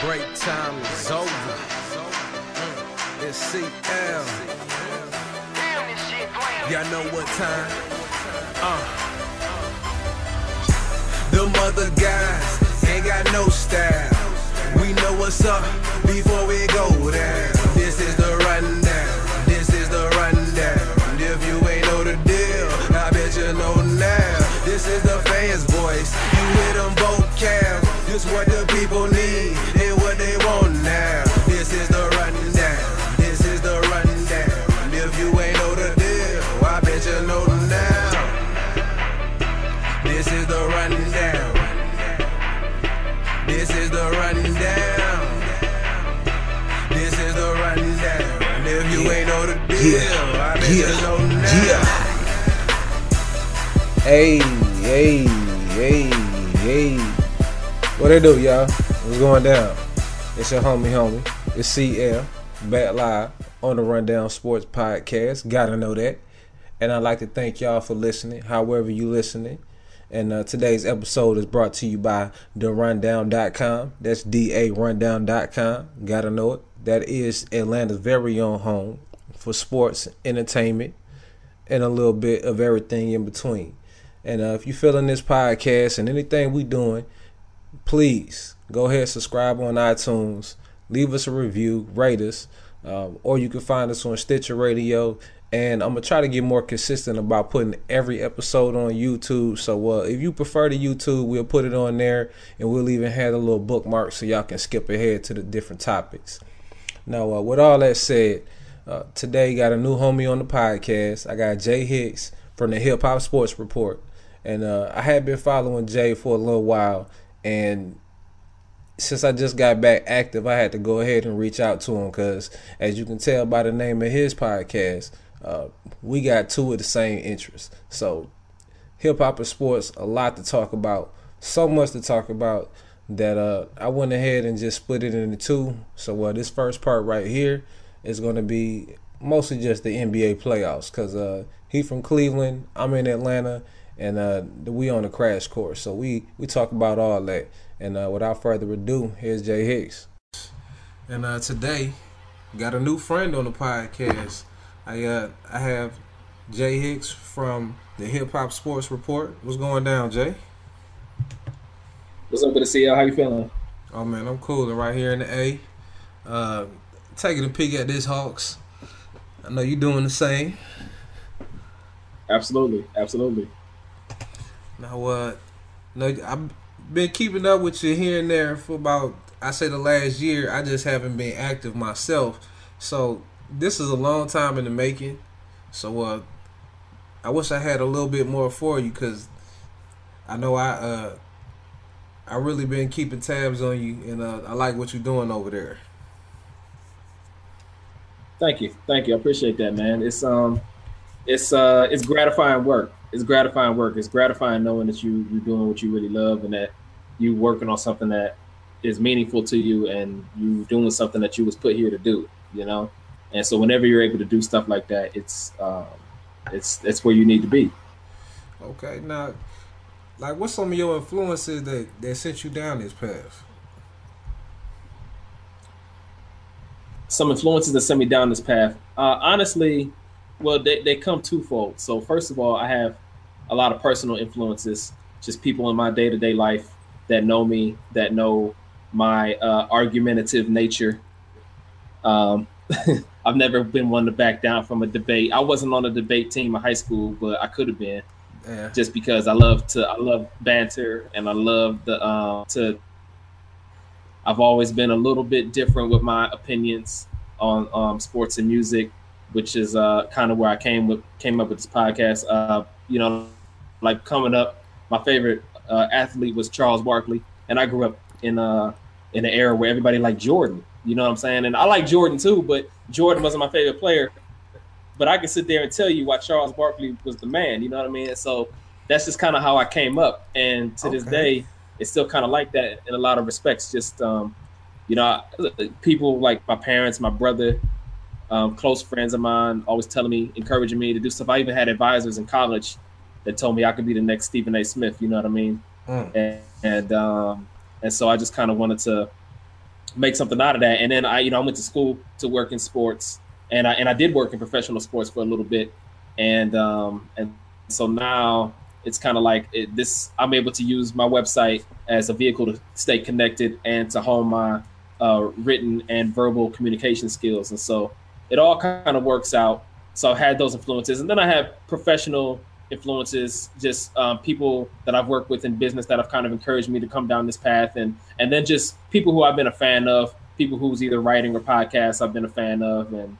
break time is over. It's CL. Y'all know what time? Uh. Them other guys ain't got no style. We know what's up before we go down. This is the rundown. This is the rundown. If you ain't know the deal, I bet you know now. This is the fans' voice. You hear them vocab. This what the people need know now. Hey, hey, hey, hey. What they do, y'all? What's going down? It's your homie, homie. It's CL, back live on the Rundown Sports Podcast. Gotta know that. And I'd like to thank y'all for listening, however you listening. And uh, today's episode is brought to you by TheRundown.com. That's D-A Rundown.com. Gotta know it. That is Atlanta's very own home for sports, entertainment, and a little bit of everything in between. And uh, if you're feeling this podcast and anything we're doing, please go ahead subscribe on iTunes, leave us a review, rate us, um, or you can find us on Stitcher Radio. And I'm gonna try to get more consistent about putting every episode on YouTube. So uh, if you prefer the YouTube, we'll put it on there, and we'll even have a little bookmark so y'all can skip ahead to the different topics. Now, uh, with all that said, uh, today got a new homie on the podcast. I got Jay Hicks from the Hip Hop Sports Report, and uh, I had been following Jay for a little while, and since I just got back active, I had to go ahead and reach out to him because, as you can tell by the name of his podcast, uh, we got two of the same interests. So, hip hop and sports, a lot to talk about, so much to talk about that uh, I went ahead and just split it into two. So, uh, this first part right here is going to be mostly just the NBA playoffs because uh, he from Cleveland, I'm in Atlanta, and uh, we on a crash course. So we we talk about all that. And uh, without further ado, here's Jay Hicks. And uh, today, got a new friend on the podcast. I uh, I have Jay Hicks from the Hip Hop Sports Report. What's going down, Jay? What's up, good to see y'all. How you feeling? Oh man, I'm cooling right here in the A. Uh, taking a peek at this Hawks. I know you're doing the same. Absolutely, absolutely. Now, uh, no, I've been keeping up with you here and there for about, I say, the last year. I just haven't been active myself. So this is a long time in the making. So, uh, I wish I had a little bit more for you because I know I, uh, I really been keeping tabs on you, and uh, I like what you're doing over there. Thank you, thank you. I appreciate that, man. It's um, it's uh, it's gratifying work. It's gratifying work. It's gratifying knowing that you you're doing what you really love and that you working on something that is meaningful to you and you doing something that you was put here to do. You know, and so whenever you're able to do stuff like that, it's um, it's that's where you need to be. Okay, now, like, what's some of your influences that that sent you down this path? Some influences that sent me down this path. Uh, honestly, well, they, they come twofold. So first of all, I have a lot of personal influences, just people in my day to day life that know me, that know my uh, argumentative nature. Um, I've never been one to back down from a debate. I wasn't on a debate team in high school, but I could have been, Yeah. just because I love to. I love banter and I love the uh, to I've always been a little bit different with my opinions on um, sports and music, which is uh, kind of where I came with came up with this podcast. Uh, you know, like coming up, my favorite uh, athlete was Charles Barkley, and I grew up in uh in an era where everybody liked Jordan. You know what I'm saying? And I like Jordan too, but Jordan wasn't my favorite player. But I can sit there and tell you why Charles Barkley was the man. You know what I mean? So that's just kind of how I came up, and to this day it's still kind of like that in a lot of respects. Just um, you know, people like my parents, my brother, um, close friends of mine, always telling me, encouraging me to do stuff. I even had advisors in college that told me I could be the next Stephen A. Smith. You know what I mean? Mm. And and, um, and so I just kind of wanted to make something out of that. And then I, you know, I went to school to work in sports, and I and I did work in professional sports for a little bit, and um, and so now it's kind of like it, this. I'm able to use my website as a vehicle to stay connected and to hone my uh, written and verbal communication skills, and so it all kind of works out. So I've had those influences, and then I have professional influences, just um, people that I've worked with in business that have kind of encouraged me to come down this path, and and then just people who I've been a fan of, people who's either writing or podcasts I've been a fan of, and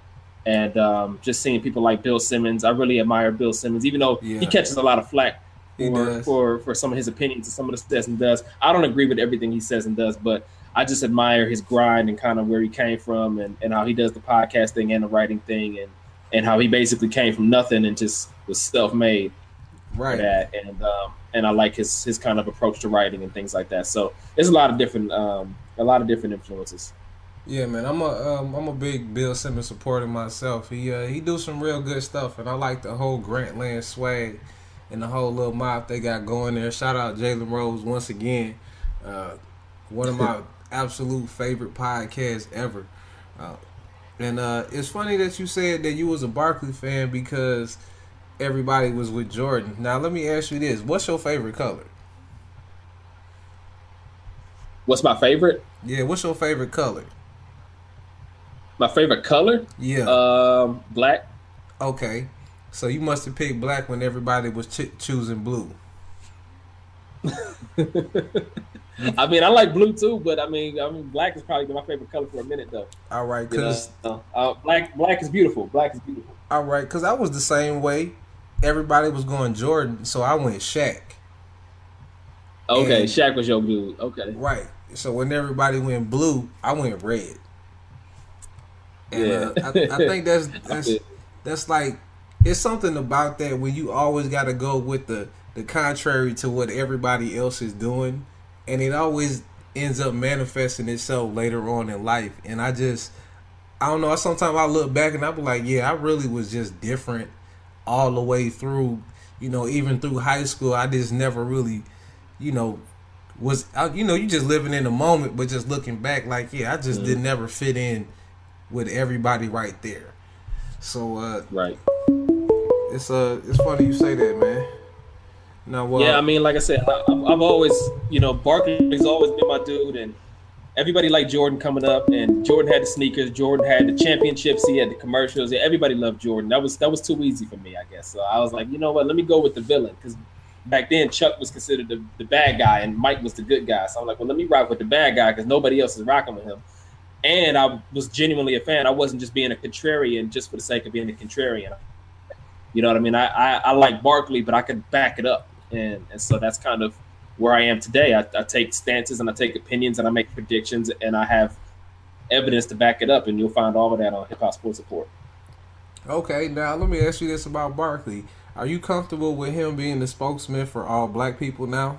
and um, just seeing people like Bill Simmons. I really admire Bill Simmons, even though yeah. he catches a lot of flack for, for for some of his opinions and some of the says and does. I don't agree with everything he says and does, but I just admire his grind and kind of where he came from and, and how he does the podcast thing and the writing thing and and how he basically came from nothing and just was self made. Right. That and um, and I like his his kind of approach to writing and things like that. So there's a lot of different um, a lot of different influences. Yeah, man, I'm a um, I'm a big Bill Simmons supporter myself. He uh, he do some real good stuff, and I like the whole Grantland swag and the whole little mob they got going there. Shout out Jalen Rose once again, uh, one of my absolute favorite podcasts ever. Uh, and uh, it's funny that you said that you was a Barkley fan because everybody was with Jordan. Now let me ask you this: What's your favorite color? What's my favorite? Yeah, what's your favorite color? My favorite color? Yeah. Um, black. Okay, so you must have picked black when everybody was ch- choosing blue. I mean, I like blue too, but I mean, I mean, black is probably my favorite color for a minute though. All right, because you know? uh, black black is beautiful. Black is beautiful. All right, because I was the same way. Everybody was going Jordan, so I went Shaq. Okay, and, Shaq was your blue. Okay, right. So when everybody went blue, I went red. And, yeah, uh, I, I, think that's that's that's like it's something about that when you always got to go with the the contrary to what everybody else is doing and it always ends up manifesting itself later on in life. And I just, I don't know. Sometimes I look back and I be like, yeah, I really was just different all the way through. You know, even through high school, I just never really, you know, was you know you just living in the moment, but just looking back, like yeah, I just mm-hmm. did never fit in with everybody right there. So uh, right, it's uh, it's funny you say that, man. No, well, yeah, I mean, like I said, I, have always, you know, Barkley's always been my dude, and everybody liked Jordan coming up, and Jordan had the sneakers, Jordan had the championships, he had the commercials. Everybody loved Jordan. That was that was too easy for me, I guess. So I was like, you know what? Let me go with the villain because back then Chuck was considered the, the bad guy and Mike was the good guy. So I'm like, well, let me rock with the bad guy because nobody else is rocking with him. And I was genuinely a fan. I wasn't just being a contrarian just for the sake of being a contrarian. You know what I mean? I, I, I like Barkley, but I can back it up and and so that's kind of where I am today. I, I take stances and I take opinions and I make predictions and I have evidence to back it up, and you'll find all of that on Hip Hop Sports Report. Okay, now let me ask you this about Barkley. Are you comfortable with him being the spokesman for all black people now?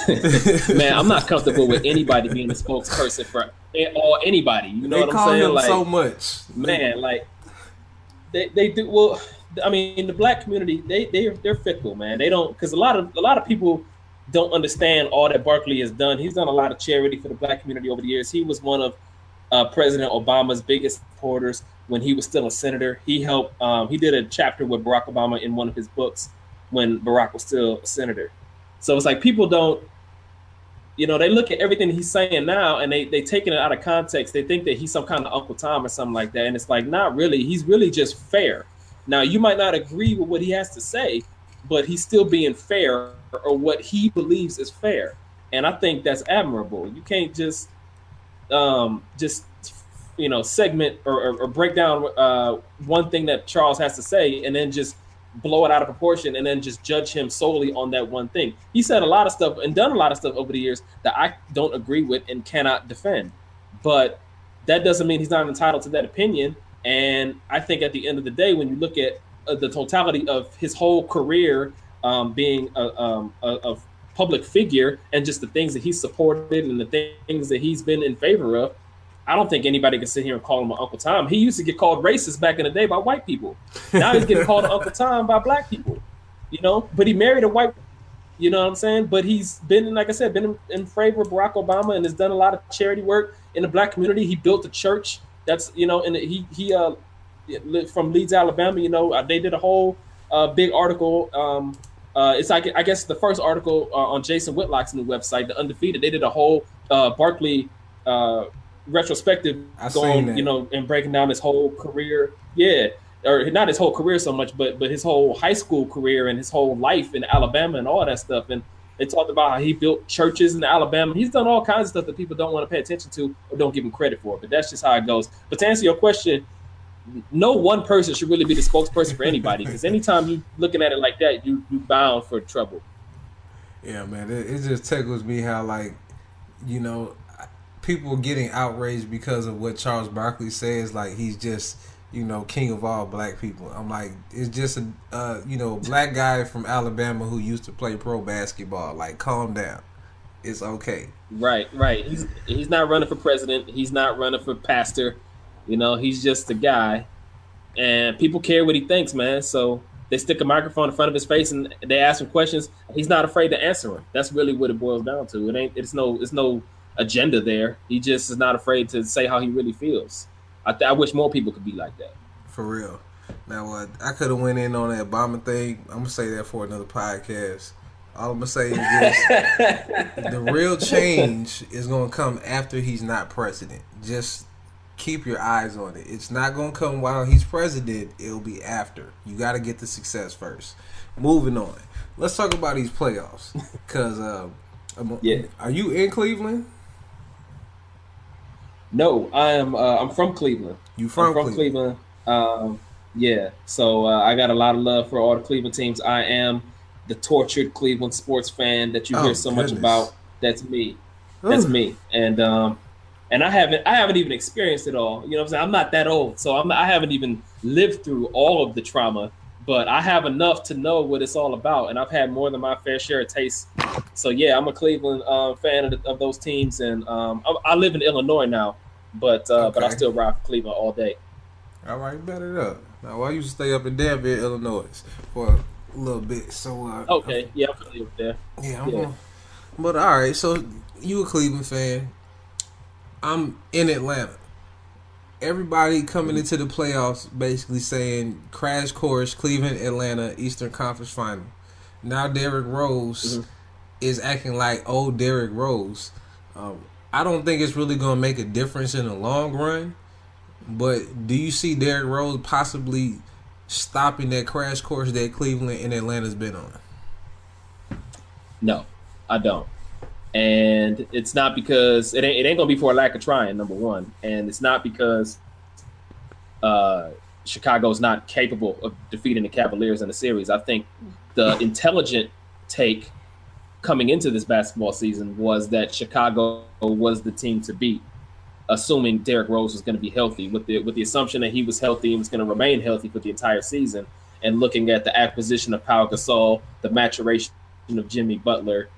Man, I'm not comfortable with anybody being the spokesperson for all anybody. You know they what I'm saying? Him like so much, man. Like they they do well. I mean, the black community they they they're fickle, man. They don't because a lot of a lot of people don't understand all that Barkley has done. He's done a lot of charity for the black community over the years. He was one of uh, President Obama's biggest supporters when he was still a senator. He helped. Um, he did a chapter with Barack Obama in one of his books when Barack was still a senator. So it's like people don't, you know, they look at everything he's saying now and they they taking it out of context. They think that he's some kind of Uncle Tom or something like that, and it's like not really. He's really just fair. Now, you might not agree with what he has to say, but he's still being fair or what he believes is fair. And I think that's admirable. You can't just um, just you know segment or, or, or break down uh, one thing that Charles has to say and then just blow it out of proportion and then just judge him solely on that one thing. He said a lot of stuff and done a lot of stuff over the years that I don't agree with and cannot defend. But that doesn't mean he's not entitled to that opinion. And I think at the end of the day, when you look at uh, the totality of his whole career um, being a, um, a, a, public figure and just the things that he's supported and the things that he's been in favor of, I don't think anybody can sit here and call him Uncle Tom. He used to get called racist back in the day by white people. Now he's getting called Uncle Tom by black people. You know, but he married a white You know what I'm saying? But he's been, like I said, been in, in favor of Barack Obama and has done a lot of charity work in the black community. He built a church that's you know, and he he uh from Leeds, Alabama. You know, uh, they did a whole uh, big article. Um, uh, it's like I guess the first article uh, on Jason Whitlock's new website, The Undefeated. They did a whole uh, Barkley uh, retrospective, I going you know and breaking down his whole career. Yeah, or not his whole career so much, but but his whole high school career and his whole life in Alabama and all that stuff. And they talked about how he built churches in Alabama. He's done all kinds of stuff that people don't want to pay attention to or don't give him credit for. But that's just how it goes. But to answer your question, no one person should really be the spokesperson for anybody because anytime you looking at it like that, you you bound for trouble. Yeah, man, it, it just tickles me how like, you know, people getting outraged because of what Charles Barkley says. Like he's just, you know, king of all black people. I'm like, it's just a, uh, you know, black guy from Alabama who used to play pro basketball. Like, calm down. It's okay. Right, right. He's he's not running for president. He's not running for pastor. You know, he's just a guy, and people care what he thinks, man. So they stick a microphone in front of his face and they ask him questions. He's not afraid to answer them. That's really what it boils down to. It ain't. It's no. It's no agenda there. He just is not afraid to say how he really feels. I, th- I wish more people could be like that. For real. Now, what I could have went in on that Obama thing. I'm gonna say that for another podcast. All I'm gonna say is this: the real change is gonna come after he's not president. Just keep your eyes on it. It's not gonna come while he's president. It'll be after. You got to get the success first. Moving on. Let's talk about these playoffs. Cause um, I'm- Yeah. are you in Cleveland? No, I am. Uh, I'm from Cleveland. You from, I'm from Cleveland? Cleveland. Um, yeah, so uh, I got a lot of love for all the Cleveland teams. I am the tortured Cleveland sports fan that you Oh, hear so much about. That's me. That's Ugh. me. And um, and I haven't I haven't even experienced it all. You know what I'm saying? I'm not that old, so I'm I haven't even lived through all of the trauma. But I have enough to know what it's all about, and I've had more than my fair share of taste. So yeah, I'm a Cleveland uh, fan of, the, of those teams, and um, I, I live in Illinois now, but uh, but I still ride for Cleveland all day. All right, bet it up. Now, I used to stay up in Danville, Illinois, for a little bit. So, uh, Okay, yeah, I'm familiar with that. yeah, I'm Yeah. Gonna, but all right. So, you a Cleveland fan? I'm in Atlanta. Everybody coming into the playoffs basically saying crash course Cleveland Atlanta Eastern Conference Final. Now Derrick Rose Mhm. is acting like old Derrick Rose. Um, I don't think it's really going to make a difference in the long run. But do you see Derrick Rose possibly stopping that crash course that Cleveland and Atlanta's been on? No, I don't. And it's not because it ain't, it ain't gonna be for a lack of trying. Number one, and it's not because uh, Chicago's not capable of defeating the Cavaliers in the series. I think the intelligent take coming into this basketball season was that Chicago was the team to beat, assuming Derrick Rose was going to be healthy, with the with the assumption that he was healthy and was going to remain healthy for the entire season, and looking at the acquisition of Pau Gasol, the maturation of Jimmy Butler,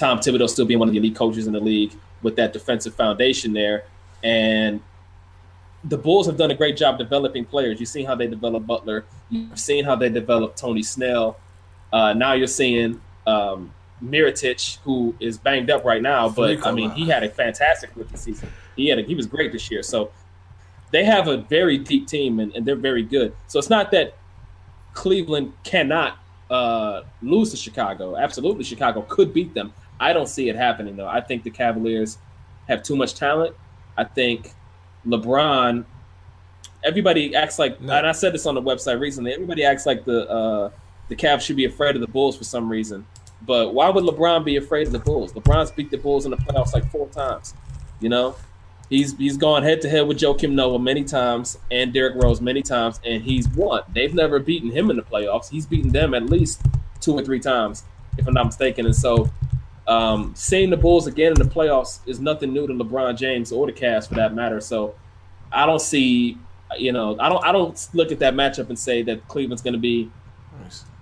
Tom Thibodeau still being one of the elite coaches in the league with that defensive foundation there, and the Bulls have done a great job developing players. You've seen how they develop Butler. You've seen how they develop Tony Snell. Uh, now you're seeing um, Mirotic, who is banged up right now, but I mean, he had a fantastic rookie season. He had a, he was great this year. So they have a very deep team, and, and they're very good. So it's not that Cleveland cannot uh, lose to Chicago. Absolutely, Chicago could beat them. I don't see it happening though. I think the Cavaliers have too much talent. I think LeBron. Everybody acts like, No. and I said this on the website recently. Everybody acts like the uh, the Cavs should be afraid of the Bulls for some reason. But why would LeBron be afraid of the Bulls? LeBron's beat the Bulls in the playoffs like four times. You know, he's he's gone head to head with Joakim Noah many times and Derrick Rose many times, and he's won. They've never beaten him in the playoffs. He's beaten them at least two or three times, if I'm not mistaken. And so, um, seeing the Bulls again in the playoffs is nothing new to LeBron James or the Cavs for that matter. So, I don't see, you know, I don't I don't look at that matchup and say that Cleveland's going to be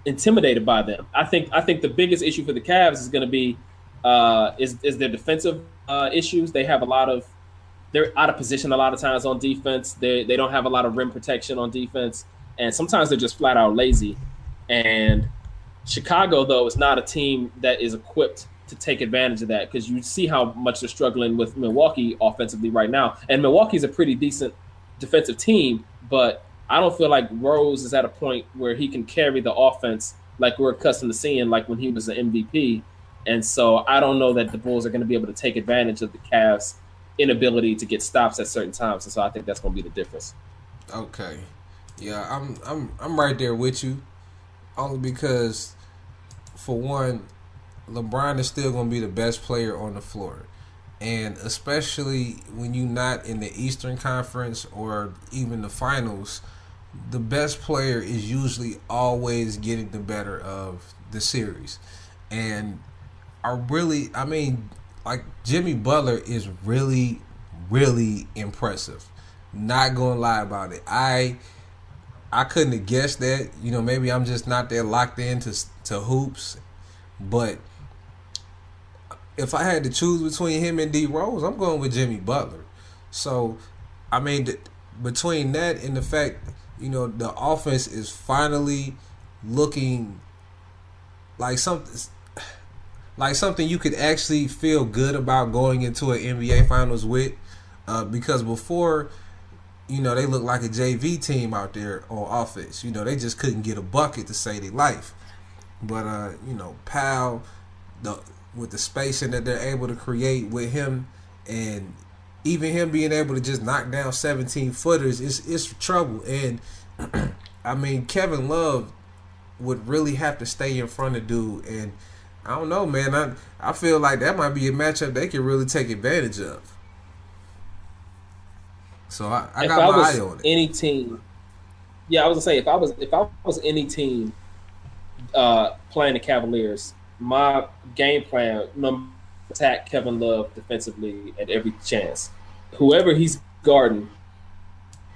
intimidated by them. I think I think the biggest issue for the Cavs is going to be uh, is is their defensive uh, issues. They have a lot of they're out of position a lot of times on defense. They they don't have a lot of rim protection on defense, and sometimes they're just flat out lazy. And Chicago, though, is not a team that is equipped to take advantage of that because you see how much they're struggling with Milwaukee offensively right now. And Milwaukee's a pretty decent defensive team, but I don't feel like Rose is at a point where he can carry the offense like we're accustomed to seeing, like when he was an MVP. And so I don't know that the Bulls are going to be able to take advantage of the Cavs' inability to get stops at certain times. And so I think that's going to be the difference. Okay, yeah, I'm I'm I'm right there with you, only because, for one, LeBron is still going to be the best player on the floor. And especially when you're not in the Eastern Conference or even the finals, the best player is usually always getting the better of the series. And I really, I mean, like Jimmy Butler is really, really impressive. Not gonna lie about it. I I couldn't have guessed that. You know, maybe I'm just not that locked into to hoops, but if I had to choose between him and D Rose, I'm going with Jimmy Butler. So, I mean, between that and the fact, you know, the offense is finally looking like something like something you could actually feel good about going into an NBA Finals with, uh, because before, you know, they looked like a JV team out there on offense. You know, they just couldn't get a bucket to save their life. But uh, you know, Powell, the with the spacing that they're able to create with him, and even him being able to just knock down 17 footers, it's it's trouble. And I mean, Kevin Love would really have to stay in front of dude and I don't know, man. I I feel like that might be a matchup they can really take advantage of. So I, I got I my eye on it. Any team, yeah, I was gonna say if I was if I was any team uh, playing the Cavaliers, my game plan number attack Kevin Love defensively at every chance. Whoever he's guarding.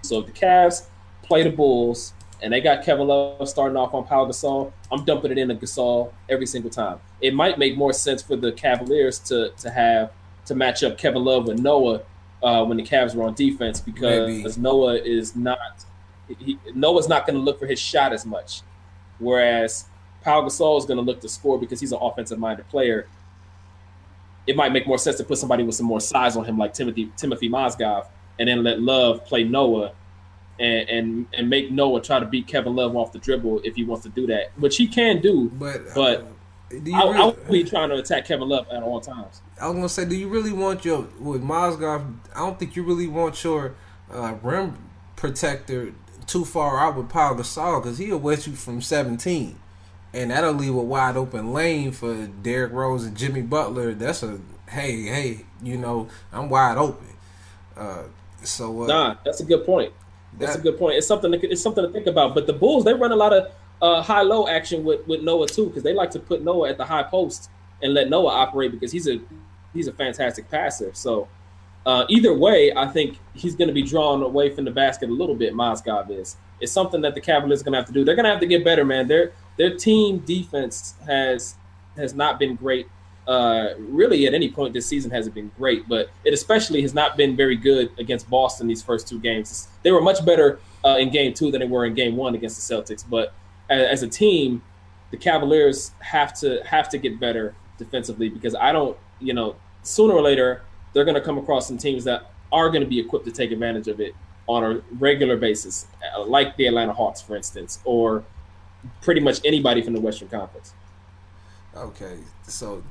So if the Cavs play the Bulls and they got Kevin Love starting off on Pau Gasol, I'm dumping it in a Gasol every single time. It might make more sense for the Cavaliers to to have to match up Kevin Love with Noah uh, when the Cavs were on defense because Maybe. Noah is not he, Noah's not going to look for his shot as much, whereas Pau Gasol is going to look to score because he's an offensive minded player. It might make more sense to put somebody with some more size on him, like Timothy Timothy Mozgov, and then let Love play Noah and, and and make Noah try to beat Kevin Love off the dribble if he wants to do that, which he can do. But but uh, I, really, I would be trying to attack Kevin Love at all times. I was gonna say, do you really want your with Mozgov? I don't think you really want your uh, rim protector too far out with Pau Gasol because he'll wet you from seventeen, and that'll leave a wide open lane for Derrick Rose and Jimmy Butler. That's a hey hey, you know I'm wide open. Uh, so uh, nah, that's a good point. That's that, a good point. It's something. To, it's something to think about. But the Bulls they run a lot of uh, high low action with, with Noah too because they like to put Noah at the high post and let Noah operate because he's a he's a fantastic passer. So uh, either way, I think he's going to be drawn away from the basket a little bit. Mozgov is. It's something that the Cavaliers are going to have to do. They're going to have to get better, man. Their their team defense has has not been great uh, really at any point this season hasn't been great, but it especially has not been very good against Boston these first two games. They were much better uh, in game two than they were in game one against the Celtics. But as, as, a team, the Cavaliers have to have to get better defensively because I don't, you know, sooner or later they're going to come across some teams that are going to be equipped to take advantage of it on a regular basis, like the Atlanta Hawks, for instance, or pretty much anybody from the Western Conference. Okay, so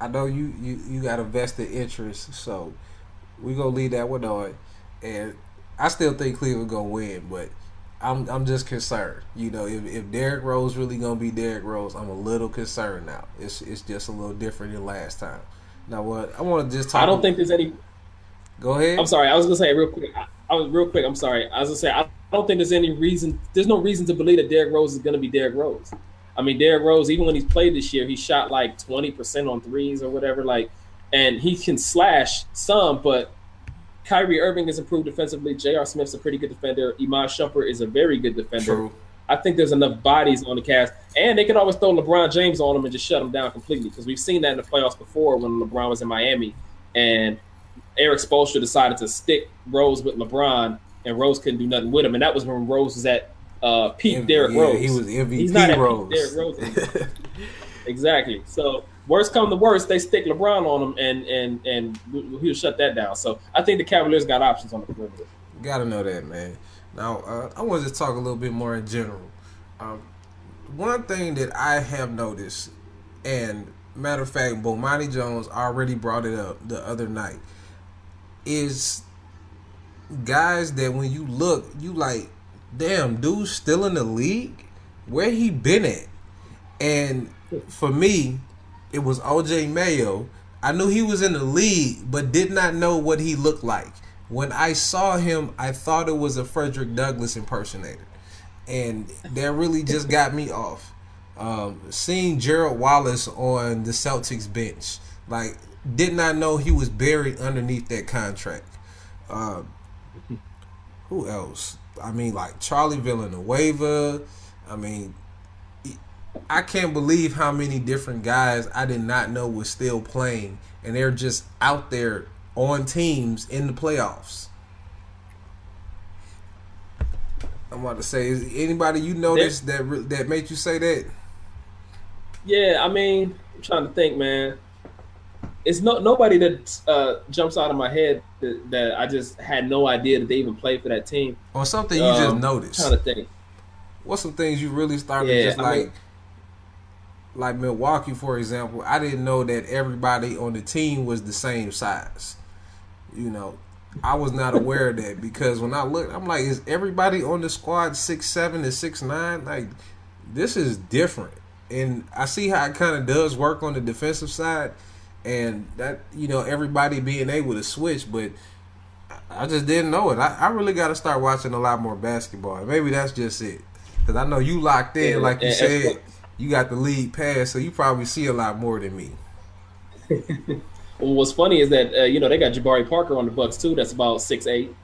I know you you you got a vested interest, so we gonna leave that one on. And I still think Cleveland gonna win, but I'm I'm just concerned. You know, if if Derrick Rose really gonna be Derrick Rose, I'm a little concerned now. It's it's just a little different than last time. Now, what I want to just talk. I don't think there's any. Go ahead. I'm sorry. I was gonna say real quick. I, I was real quick. I'm sorry. As I say I don't think there's any reason. There's no reason to believe that Derrick Rose is gonna be Derrick Rose. I mean, Derrick Rose, even when he's played this year, he shot like 20% on threes or whatever. Like, and he can slash some, but Kyrie Irving has improved defensively. J.R. Smith's a pretty good defender. Iman Shumpert is a very good defender. True. I think there's enough bodies on the cast, and they can always throw LeBron James on them and just shut them down completely because we've seen that in the playoffs before when LeBron was in Miami and Erik Spoelstra decided to stick Rose with LeBron, and Rose couldn't do nothing with him, and that was when Rose was at uh, Pete Derrick yeah, Rose. He was MVP He's not Rose. Derrick Rose. exactly. So worst come to worst, they stick LeBron on him, and and and he'll shut that down. So I think the Cavaliers got options on the perimeter. Got to know that, man. Now uh, I want to talk a little bit more in general. Um, one thing that I have noticed, and matter of fact, Bomani Jones already brought it up the other night, is guys that when you look, you like, damn, dude's still in the league. Where he been at? And for me, it was OJ Mayo. I knew he was in the league, but did not know what he looked like. When I saw him, I thought it was a Frederick Douglass impersonator and that really just got me off. Um, seeing Gerald Wallace on the Celtics bench, like, did not know he was buried underneath that contract. Uh, who else? I mean, like Charlie Villanueva. I mean, I can't believe how many different guys I did not know was still playing, and they're just out there on teams in the playoffs. I'm about to say, is anybody you noticed that that made you say that? Yeah, I mean, I'm trying to think, man. It's no nobody that uh, jumps out of my head that, that, I just had no idea that they even played for that team. Or something you um, just noticed. Trying to think. What's some things you really started yeah, just like, mean, like Milwaukee, for example? I didn't know that everybody on the team was the same size. You know, I was not aware of that because when I looked, I'm like, is everybody on the squad six seven and six nine? Like, this is different, and I see how it kind of does work on the defensive side, and that you know everybody being able to switch, but I just didn't know it. I, I really got to start watching a lot more basketball. Maybe that's just it, because I know you locked in, yeah, like you said, you got the League Pass, so you probably see a lot more than me. Well, what's funny is that uh, you know they got Jabari Parker on the Bucks too. That's about six eight.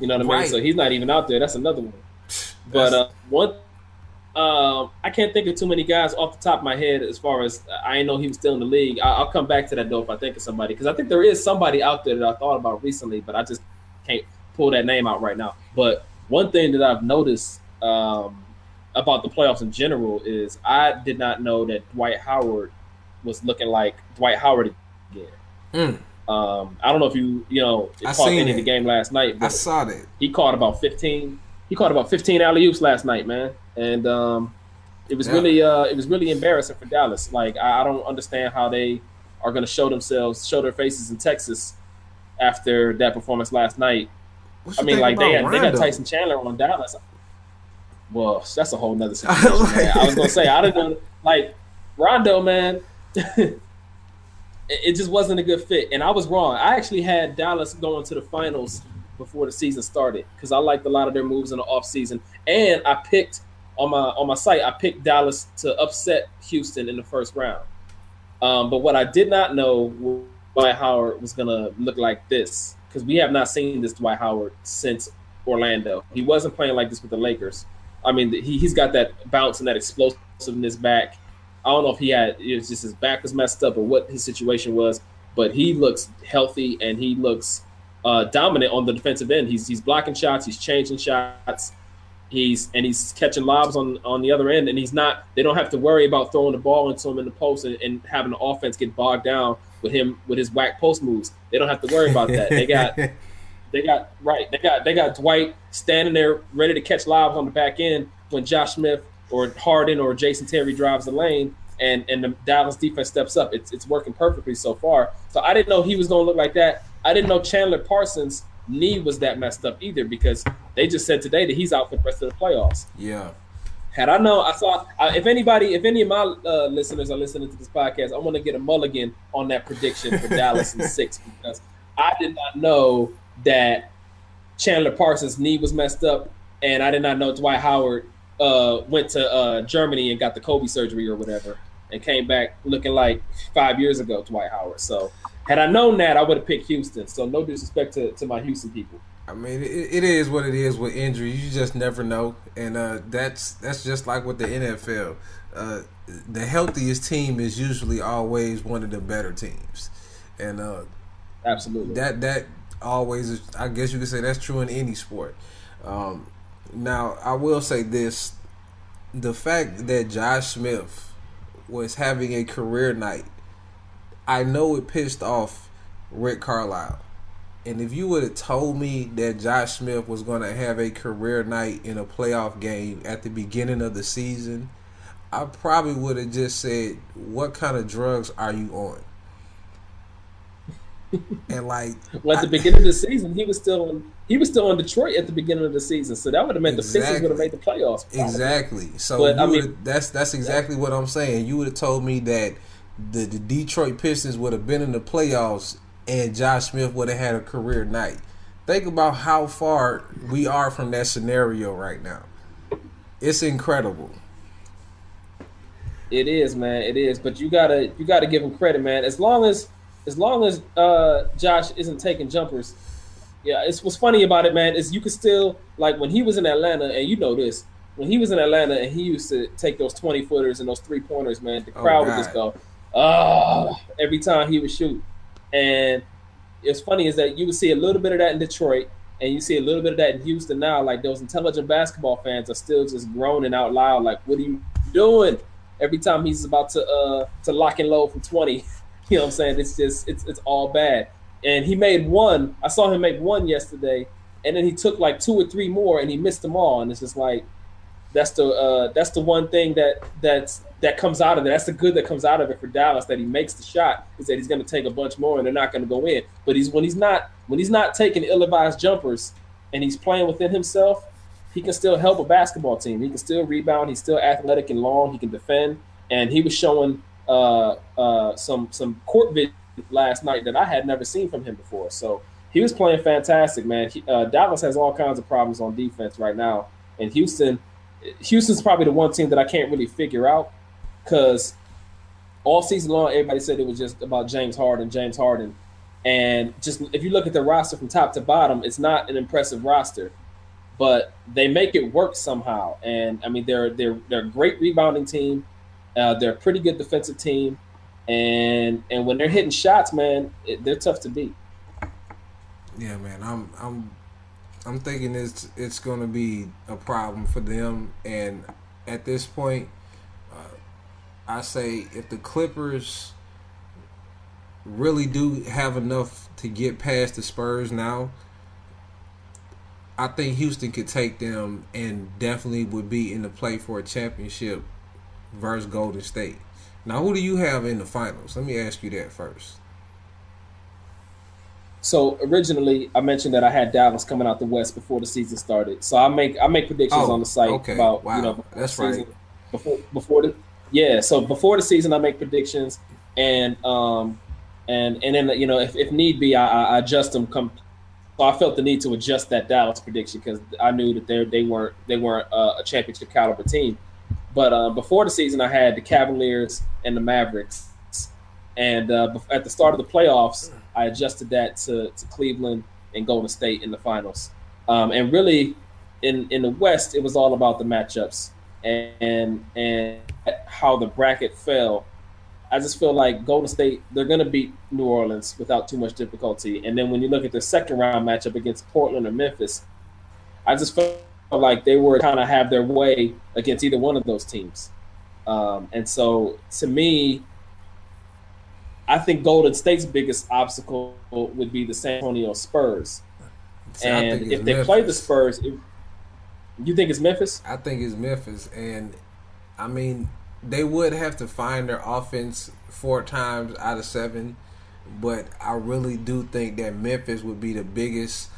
You know what I mean? Right. So he's not even out there. That's another one. But uh, one, um, I can't think of too many guys off the top of my head as far as uh, I know he was still in the league. I, will come back to that though if I think of somebody because I think there is somebody out there that I thought about recently, but I just can't pull that name out right now. But one thing that I've noticed um, about the playoffs in general is I did not know that Dwight Howard was looking like Dwight Howard again. Mm. Um, I don't know if you you know I caught any of the game last night. I saw that he caught about fifteen. He caught about fifteen alley oops last night, man, and um, it was yeah. really uh, it was really embarrassing for Dallas. Like I, I don't understand how they are going to show themselves, show their faces in Texas after that performance last night. I mean, like they had, they got Tyson Chandler on Dallas. Well, that's a whole nother situation. I was gonna say I don't know, like Rondo, man. it just wasn't a good fit. And I was wrong. I actually had Dallas going to the finals before the season started because I liked a lot of their moves in the offseason. And I picked on my on my site, I picked Dallas to upset Houston in the first round. Um, but what I did not know Dwight Howard was gonna look like this because we have not seen this Dwight Howard since Orlando. He wasn't playing like this with the Lakers. I mean, he he's got that bounce and that explosiveness back. I don't know if he had it was just his back was messed up or what his situation was, but he looks healthy and he looks uh, dominant on the defensive end. He's he's blocking shots, he's changing shots, he's and he's catching lobs on on the other end, and he's not. They don't have to worry about throwing the ball into him in the post and, and having the offense get bogged down with him with his whack post moves. They don't have to worry about that. They got. They got right. They got they got Dwight standing there ready to catch lobs on the back end when Josh Smith or Harden or Jason Terry drives the lane and and the Dallas defense steps up. It's it's working perfectly so far. So I didn't know he was going to look like that. I didn't know Chandler Parsons' knee was that messed up either because they just said today that he's out for the rest of the playoffs. Yeah. Had I known, I saw uh, if anybody, if any of my uh, listeners are listening to this podcast, I want to get a mulligan on that prediction for Dallas and six because I did not know that Chandler Parsons' knee was messed up, and I did not know Dwight Howard uh, went to uh, Germany and got the Kobe surgery or whatever, and came back looking like five years ago, Dwight Howard. So had I known that, I would have picked Houston. So no disrespect to, to my Houston people. I mean, it, it is what it is with injuries. You just never know, and uh, that's that's just like with the NFL. Uh, the healthiest team is usually always one of the better teams, and uh, absolutely that that always is, I guess you could say that's true in any sport. Um, Now, I will say this: the fact that Josh Smith was having a career night, I know it pissed off Rick Carlisle. And if you would have told me that Josh Smith was going to have a career night in a playoff game at the beginning of the season, I probably would have just said, "What kind of drugs are you on?" and like, well, at the I, beginning of the season, he was still on. He was still in Detroit at the beginning of the season, so that would have meant exactly. the Pistons would have made the playoffs. Probably. Exactly. So but, I mean, that's that's exactly what I'm saying. You would have told me that the, the Detroit Pistons would have been in the playoffs and Josh Smith would have had a career night. Think about how far we are from that scenario right now. It's incredible. It is, man. It is. But you gotta you gotta give him credit, man. As long as as long as uh, Josh isn't taking jumpers, yeah. It's what's funny about it, man. Is you could still like when he was in Atlanta, and you know this. When he was in Atlanta and he used to take those twenty footers and those three pointers, man, the oh, crowd oh, would just go, "Ah!" every time he would shoot. And it's funny is that you would see a little bit of that in Detroit, and you see a little bit of that in Houston now. Like those intelligent basketball fans are still just groaning out loud, like, "What are you doing?" Every time he's about to uh to lock and load from twenty, you know what I'm saying? It's just it's it's all bad. And he made one. I saw him make one yesterday, and then he took like two or three more, and he missed them all. And it's just like that's the uh, that's the one thing that that's that comes out of it. That's the good that comes out of it for Dallas that he makes the shot is that he's going to take a bunch more and they're not going to go in. But he's when he's not when he's not taking ill-advised jumpers and he's playing within himself, he can still help a basketball team. He can still rebound. He's still athletic and long. He can defend. And he was showing uh, uh, some some court vision last night that I had never seen from him before. So he was playing fantastic, man. He, uh, Dallas has all kinds of problems on defense right now, and Houston. Houston's probably the one team that I can't really figure out because all season long everybody said it was just about James Harden, James Harden, and just if you look at the roster from top to bottom, it's not an impressive roster, but they make it work somehow. And I mean, they're they're they're a great rebounding team. Uh, they're a pretty good defensive team, and and when they're hitting shots, man, it, they're tough to beat. Yeah, man, I'm I'm I'm thinking it's it's going to be a problem for them, and at this point, uh, I say if the Clippers really do have enough to get past the Spurs now, I think Houston could take them and definitely would be in the play for a championship versus Golden State. Now, who do you have in the finals? Let me ask you that first. So originally, I mentioned that I had Dallas coming out the West before the season started. So I make I make predictions oh, on the site okay. about wow. you know that's right before before the yeah, so before the season, I make predictions, and um, and and then you know if, if need be, I, I adjust them. Come, so I felt the need to adjust that Dallas prediction because I knew that they they weren't they weren't uh, a championship caliber team. But uh, before the season, I had the Cavaliers and the Mavericks, and uh, at the start of the playoffs, I adjusted that to, to Cleveland and Golden State in the finals. Um, and really, in in the West, it was all about the matchups and and how the bracket fell, I just feel like Golden State they're going to beat New Orleans without too much difficulty. And then when you look at the second round matchup against Portland or Memphis, I just felt like they were kind of have their way against either one of those teams. Um, and so to me, I think Golden State's biggest obstacle would be the San Antonio Spurs. See, and if they Memphis. play the Spurs, it, you think it's Memphis? I think it's Memphis, and I mean they would have to find their offense four times out of seven, but I really do think that Memphis would be the biggest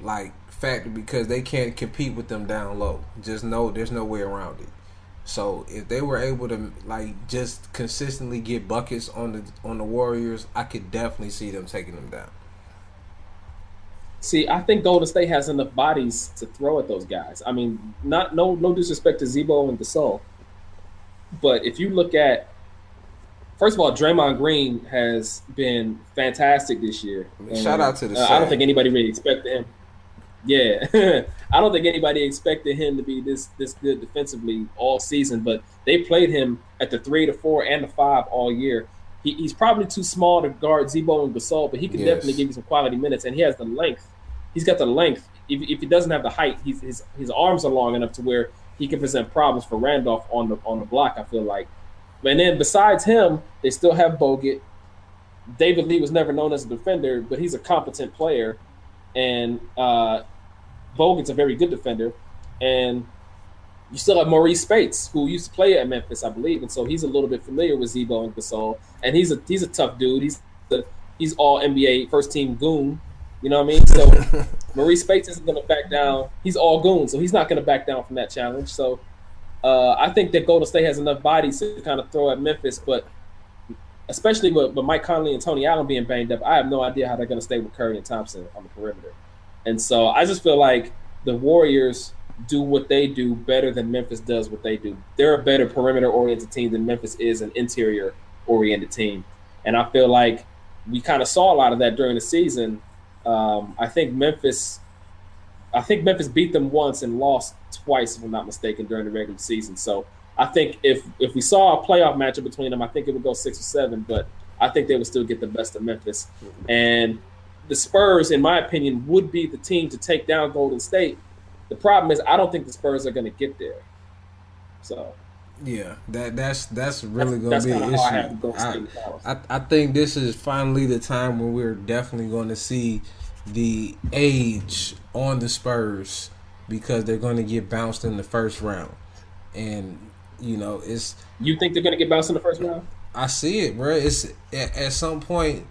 like factor because they can't compete with them down low. Just no, there's no way around it. So if they were able to like just consistently get buckets on the on the Warriors, I could definitely see them taking them down. See, I think Golden State has enough bodies to throw at those guys. I mean, not no no disrespect to Z-Bo and Gasol, but if you look at first of all, Draymond Green has been fantastic this year. Shout out to the. Uh, I don't think anybody really expected him. Yeah, I don't think anybody expected him to be this this good defensively all season. But they played him at the three, the four, and the five all year. He, he's probably too small to guard Z-Bo and Gasol, but he can yes. definitely give you some quality minutes, and he has the length he's got the length. if, if he doesn't have the height, he's, his his arms are long enough to where he can present problems for Randolph on the on the block. I feel like, and then besides him, they still have Bogut. David Lee was never known as a defender, but he's a competent player, and uh, Bogut's a very good defender, and you still have Marreese Speights, who used to play at Memphis, I believe, and so he's a little bit familiar with Z-Bo and Gasol, and he's a he's a tough dude. He's the he's all NBA first team goon. You know what I mean? So Marreese Speights isn't going to back down. He's all goon, so he's not going to back down from that challenge. So uh, I think that Golden State has enough bodies to kind of throw at Memphis, but especially with, with Mike Conley and Tony Allen being banged up, I have no idea how they're going to stay with Curry and Thompson on the perimeter. And so I just feel like the Warriors do what they do better than Memphis does what they do. They're a better perimeter oriented team than Memphis is an interior oriented team. And I feel like we kind of saw a lot of that during the season. Um, I think Memphis, I think Memphis beat them once and lost twice, if I'm not mistaken, during the regular season. So I think if if we saw a playoff matchup between them, I think it would go six or seven. But I think they would still get the best of Memphis. And the Spurs, in my opinion, would be the team to take down Golden State. The problem is, I don't think the Spurs are going to get there. So yeah, that that's that's really going to be an issue. I, I, I think this is finally the time when we're definitely going to see the age on the Spurs because they're going to get bounced in the first round, and you know it's. You think they're going to get bounced in the first round? I see it, bro. It's at, at some point.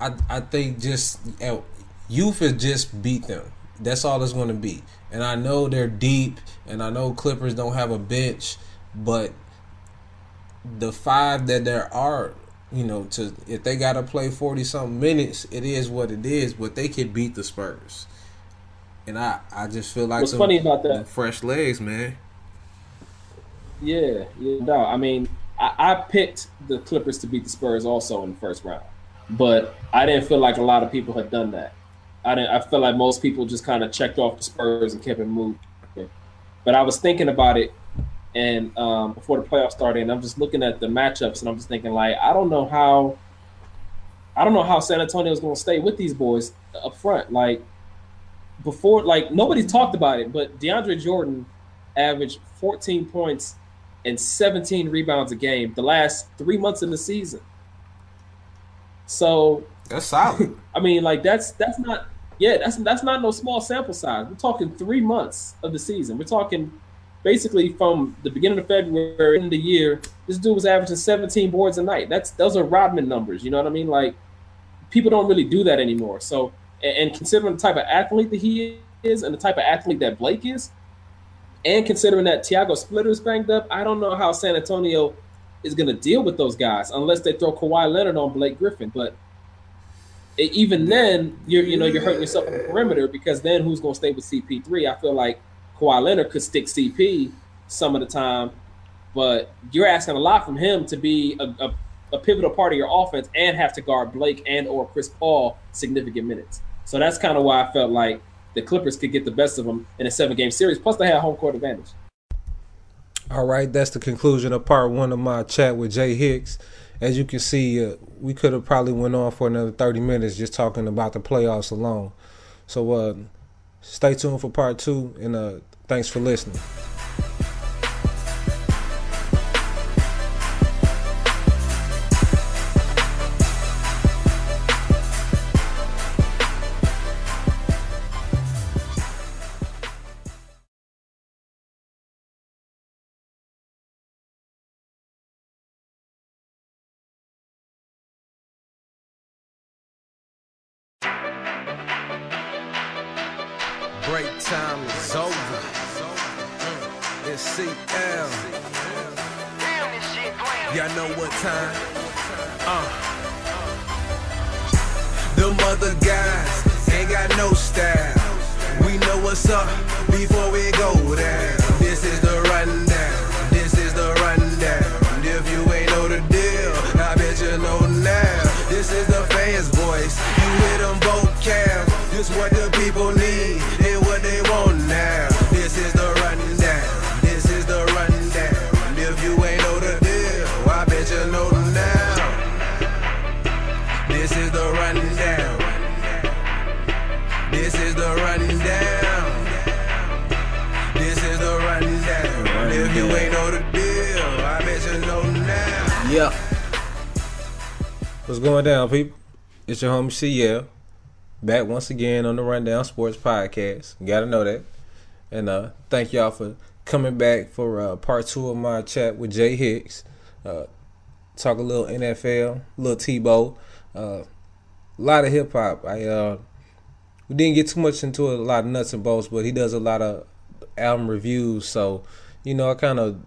I I think just eh, youth has just beat them. That's all it's going to be. And I know they're deep, and I know Clippers don't have a bench, but the five that there are, you know, to if they got to play forty something minutes, it is what it is. But they could beat the Spurs, and I I just feel like what's some, funny about that fresh legs, man. Yeah, yeah, no, I mean, I, I picked the Clippers to beat the Spurs also in the first round, but I didn't feel like a lot of people had done that. I didn't. I feel like most people just kind of checked off the Spurs and kept it moving. But I was thinking about it, and um, before the playoffs started, and I'm just looking at the matchups, and I'm just thinking like, I don't know how. I don't know how San Antonio is going to stay with these boys up front. Like before, like nobody talked about it, but DeAndre Jordan averaged 14 points and 17 rebounds a game the last three months of the season. So that's solid. I mean, like that's that's not yeah, that's that's not no small sample size. We're talking three months of the season. We're talking basically from the beginning of February in the year. This dude was averaging 17 boards a night. That's those are Rodman numbers. You know what I mean? Like people don't really do that anymore. So and, and considering the type of athlete that he is and the type of athlete that Blake is, and considering that Tiago Splitter's banged up, I don't know how San Antonio is going to deal with those guys unless they throw Kawhi Leonard on Blake Griffin. But even then, you're you know you're hurting yourself on the perimeter because then who's going to stay with CP3? I feel like Kawhi Leonard could stick CP some of the time, but you're asking a lot from him to be a, a, a pivotal part of your offense and have to guard Blake and or Chris Paul significant minutes. So that's kind of why I felt like the Clippers could get the best of them in a seven game series. Plus, they had home court advantage. All right, that's the conclusion of part one of my chat with Jay Hicks as you can see, uh, we could have probably went on for another 30 minutes just talking about the playoffs alone. So uh, stay tuned for part two, and uh, thanks for listening. Them other guys ain't got no style. We know what's up before we go down. What's going down, people? It's your homie CL. Back once again on the Rundown Sports Podcast. You gotta know that. And uh thank y'all for coming back for uh part two of my chat with Jay Hicks. Uh talk a little NFL, a little Tebow, uh a lot of hip hop. I uh we didn't get too much into a lot of nuts and bolts, but he does a lot of album reviews, so you know I kind of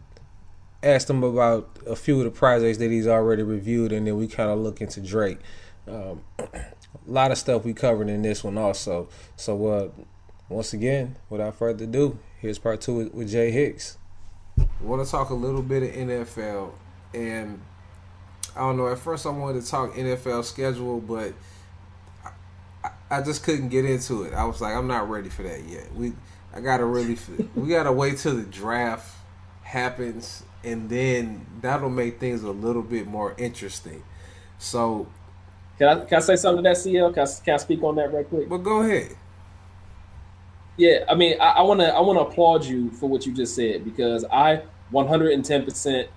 asked him about a few of the projects that he's already reviewed, and then we kind of look into Drake. Um, a lot of stuff we covered in this one also. So uh, once again, without further ado, here's part two with, with Jay Hicks. I want to talk a little bit of NFL, and I don't know. At first, I wanted to talk NFL schedule, but I, I just couldn't get into it. I was like, I'm not ready for that yet. We I gotta really we gotta wait till the draft happens, and then that'll make things a little bit more interesting. So Can I, can I say something to that, CL? Can I, can I speak on that right quick? But go ahead. Yeah, I mean, I want to I want to applaud you for what you just said because I 110%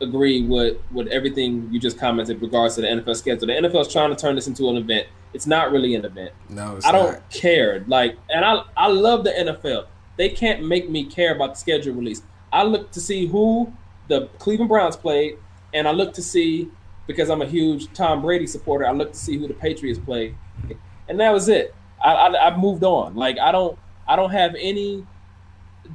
agree with with everything you just commented regards to the NFL schedule. The NFL is trying to turn this into an event. It's not really an event. No, I don't not. care. Like, and I I love the NFL. They can't make me care about the schedule release. I look to see who the Cleveland Browns played, and I look to see because I'm a huge Tom Brady supporter. I look to see who the Patriots played, and that was it. I, I I've moved on. Like I don't I don't have any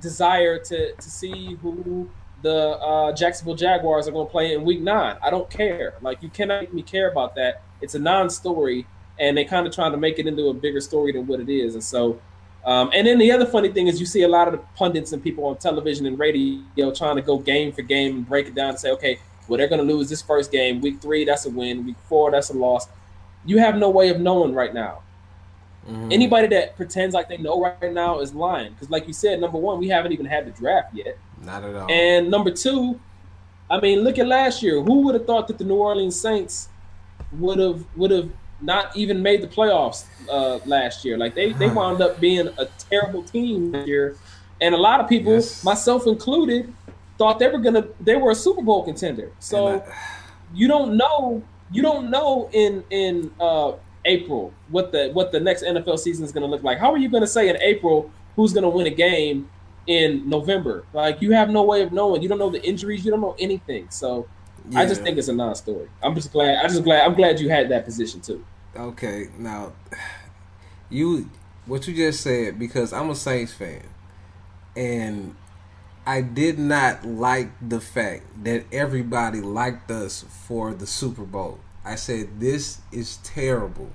desire to to see who the uh, Jacksonville Jaguars are going to play in Week Nine. I don't care. Like you cannot make me care about that. It's a non-story, and they kind of trying to make it into a bigger story than what it is. And so, um, and then the other funny thing is you see a lot of the pundits and people on television and radio trying to go game for game and break it down and say, okay, well they're going to lose this first game. Week three, that's a win. Week four, that's a loss. You have no way of knowing right now. Mm-hmm. Anybody that pretends like they know right now is lying. Because, like you said, number one, we haven't even had the draft yet. Not at all. And number two, I mean, look at last year. Who would have thought that the New Orleans Saints would have would have not even made the playoffs uh, last year? Like they they wound up being a terrible team here, and a lot of people, yes. myself included, thought they were gonna they were a Super Bowl contender. So I, you don't know you don't know in in uh, April what the what the next NFL season is going to look like. How are you going to say in April who's going to win a game in November? Like you have no way of knowing. You don't know the injuries. You don't know anything. So yeah. I just think it's a non-story. I'm just glad. I just glad. I'm glad you had that position too. Okay, now you what you just said because I'm a Saints fan, and I did not like the fact that everybody liked us for the Super Bowl. I said, This is terrible.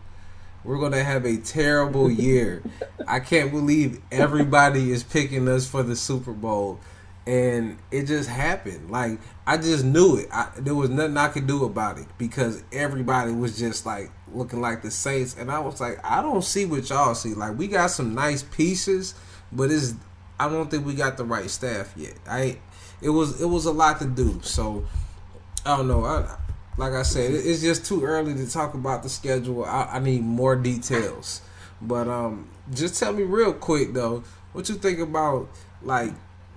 We're going to have a terrible year. I can't believe everybody is picking us for the Super Bowl. And it just happened. Like, I just knew it. I, there was nothing I could do about it because everybody was just like looking like the Saints. And I was like, I don't see what y'all see. Like, we got some nice pieces, but it's. I don't think we got the right staff yet. I it was it was a lot to do. So I don't know. I like I said, it's just too early to talk about the schedule. I, I need more details. But um, just tell me real quick though, what you think about like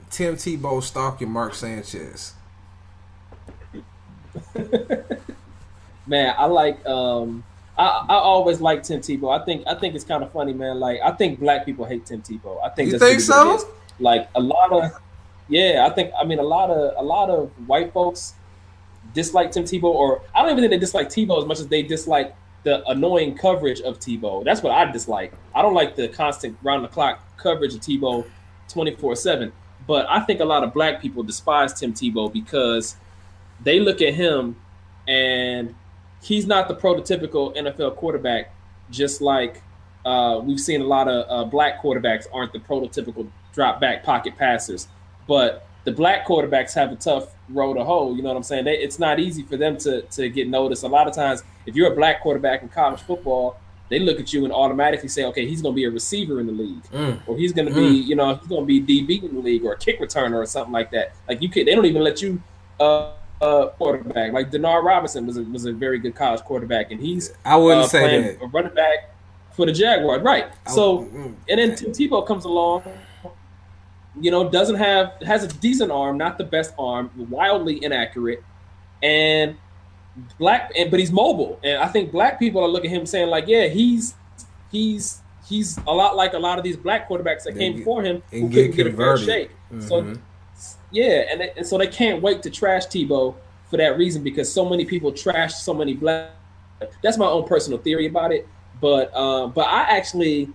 Tim Tebow stalking Mark Sanchez? man, I like um I, I always like Tim Tebow. I think I think it's kind of funny, man. Like I think black people hate Tim Tebow. I think you think so. Like a lot of yeah, I think I mean a lot of a lot of white folks dislike Tim Tebow, or I don't even think they dislike Tebow as much as they dislike the annoying coverage of Tebow. That's what I dislike. I don't like the constant round the clock coverage of Tebow 24 7. But I think a lot of black people despise Tim Tebow because they look at him and he's not the prototypical NFL quarterback, just like uh, we've seen a lot of uh, black quarterbacks aren't the prototypical drop back pocket passers. But the black quarterbacks have a tough road to hoe. You know what I'm saying? They, it's not easy for them to to get noticed. A lot of times, if you're a black quarterback in college football, they look at you and automatically say, okay, he's going to be a receiver in the league, mm. or he's going to mm. be, you know, he's going to be DB in the league, or a kick returner, or something like that. Like you can't—they don't even let you. Uh, uh, quarterback like Denard Robinson was a, was a very good college quarterback, and he's I wouldn't uh, say that a running back for the Jaguars, right? So, and then Tim Tebow comes along. You know, doesn't have has a decent arm, not the best arm, wildly inaccurate, and black, and but he's mobile, and I think black people are looking at him saying like, yeah, he's he's he's a lot like a lot of these black quarterbacks that They came get- before him who and couldn't get get a fair shake. So Mhm. Yeah, and, they- and so they can't wait to trash Tebow for that reason because so many people trash so many black. That's my own personal theory about it, but um, but I actually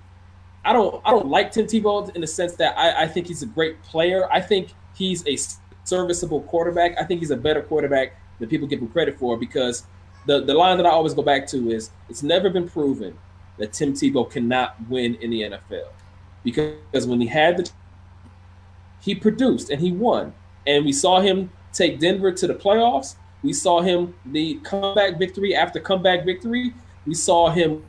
I don't I don't like Tim Tebow in the sense that I, I think he's a great player. I think he's a serviceable quarterback. I think he's a better quarterback than people give him credit for because the the line that I always go back to is it's never been proven that Tim Tebow cannot win in the NFL because when he had the he produced and he won. And we saw him take Denver to the playoffs. We saw him the comeback victory after comeback victory. We saw him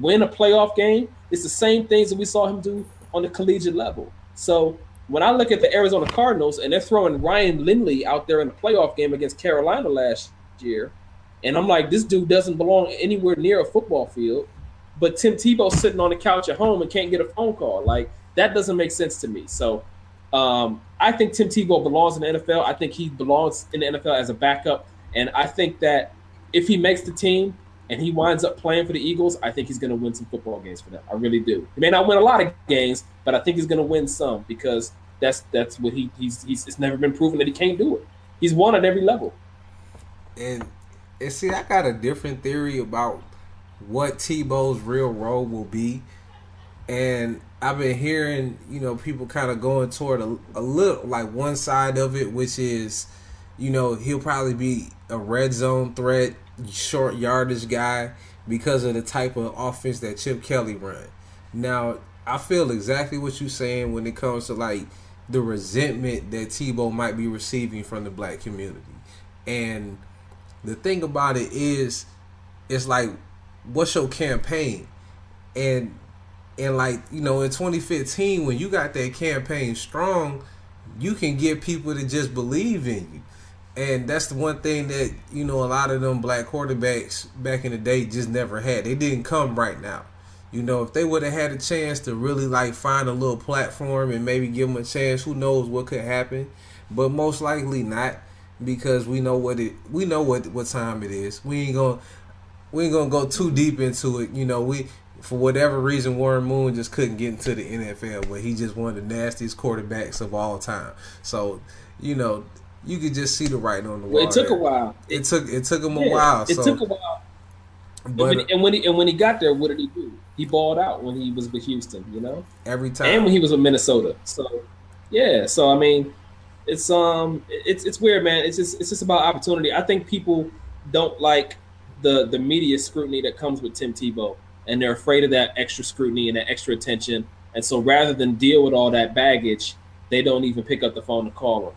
win a playoff game. It's the same things that we saw him do on the collegiate level. So when I look at the Arizona Cardinals and they're throwing Ryan Lindley out there in the playoff game against Carolina last year, and I'm like, this dude doesn't belong anywhere near a football field. But Tim Tebow's sitting on the couch at home and can't get a phone call. Like that doesn't make sense to me. So um, I think Tim Tebow belongs in the NFL. I think he belongs in the NFL as a backup, and I think that if he makes the team and he winds up playing for the Eagles, I think he's going to win some football games for them. I really do. He may not win a lot of games, but I think he's going to win some because that's that's what he he's, he's it's never been proven that he can't do it. He's won at every level. And and see, I got a different theory about what Tebow's real role will be, and I've been hearing you know people kind of going toward a, a little like one side of it, which is you know he'll probably be a red zone threat, short yardage guy because of the type of offense that Chip Kelly run. Now I feel exactly what you're saying when it comes to like the resentment that Tebow might be receiving from the black community, and the thing about it is it's like what's your campaign and and like you know in 2015 when you got that campaign strong you can get people to just believe in you. And that's the one thing that you know a lot of them black quarterbacks back in the day just never had. They didn't come right now. You know if they would have had a chance to really like find a little platform and maybe give them a chance who knows what could happen. But most likely not because we know what it we know what what time it is. We ain't gonna we ain't gonna go too deep into it. You know, we for whatever reason Warren Moon just couldn't get into the NFL, where he just one of the nastiest quarterbacks of all time. So, you know, you could just see the writing on the wall. Well, it took a while. It took it took him a while. It so, took a while. And but when, and when he and when he got there, what did he do? He balled out when he was with Houston, you know, every time, and when he was with Minnesota. So, yeah. So I mean, it's um, it's it's weird, man. It's just it's just about opportunity. I think people don't like the the media scrutiny that comes with Tim Tebow, and they're afraid of that extra scrutiny and that extra attention. And so, rather than deal with all that baggage, they don't even pick up the phone to call him.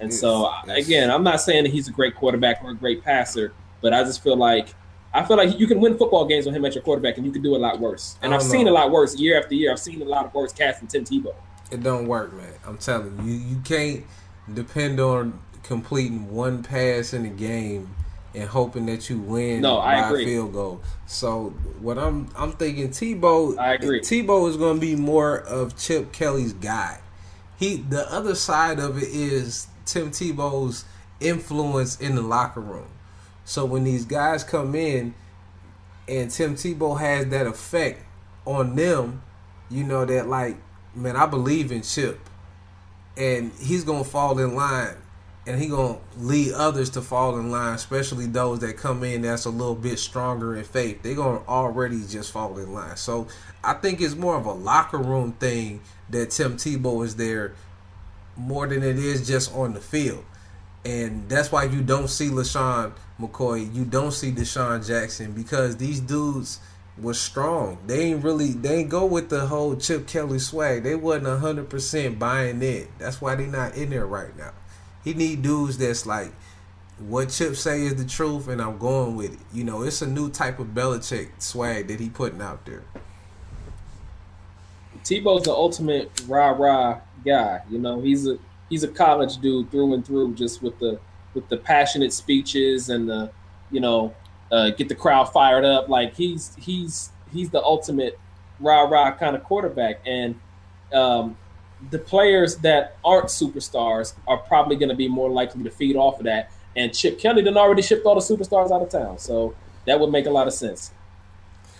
And so, uh, It's- it's- again, I'm not saying that he's a great quarterback or a great passer, but I just feel like I feel like you can win football games with him at your quarterback, and you can do a lot worse. And I've don't seen a lot worse year after year. I've seen a lot of worse cats than Tim Tebow. it don't work, man. I'm telling you, you can't depend on completing one pass in a game and hoping that you win No, I by agree. a field goal. So what I'm I'm thinking Tebow I agree. Tebow is going to be more of Chip Kelly's guy. He the other side of it is Tim Tebow's influence in the locker room. So when these guys come in and Tim Tebow has that effect on them, you know that like, man, I believe in Chip, and he's gonna fall in line, and he gonna lead others to fall in line, especially those that come in that's a little bit stronger in faith. They gonna already just fall in line. So I think it's more of a locker room thing that Tim Tebow is there more than it is just on the field. And that's why you don't see LeSean McCoy, you don't see DeSean Jackson because these dudes was strong. They ain't really they ain't go with the whole Chip Kelly swag. They wasn't hundred percent buying it. That's why they not in there right now. He need dudes that's like what Chip say is the truth and I'm going with it. You know, it's a new type of Belichick swag that he putting out there. Tebow's the ultimate rah rah guy. You know, he's a he's a college dude through and through, just with the with the passionate speeches and the you know uh, get the crowd fired up. Like he's he's he's the ultimate rah rah kind of quarterback, and um, the players that aren't superstars are probably going to be more likely to feed off of that. And Chip Kelly done already shipped all the superstars out of town, so that would make a lot of sense.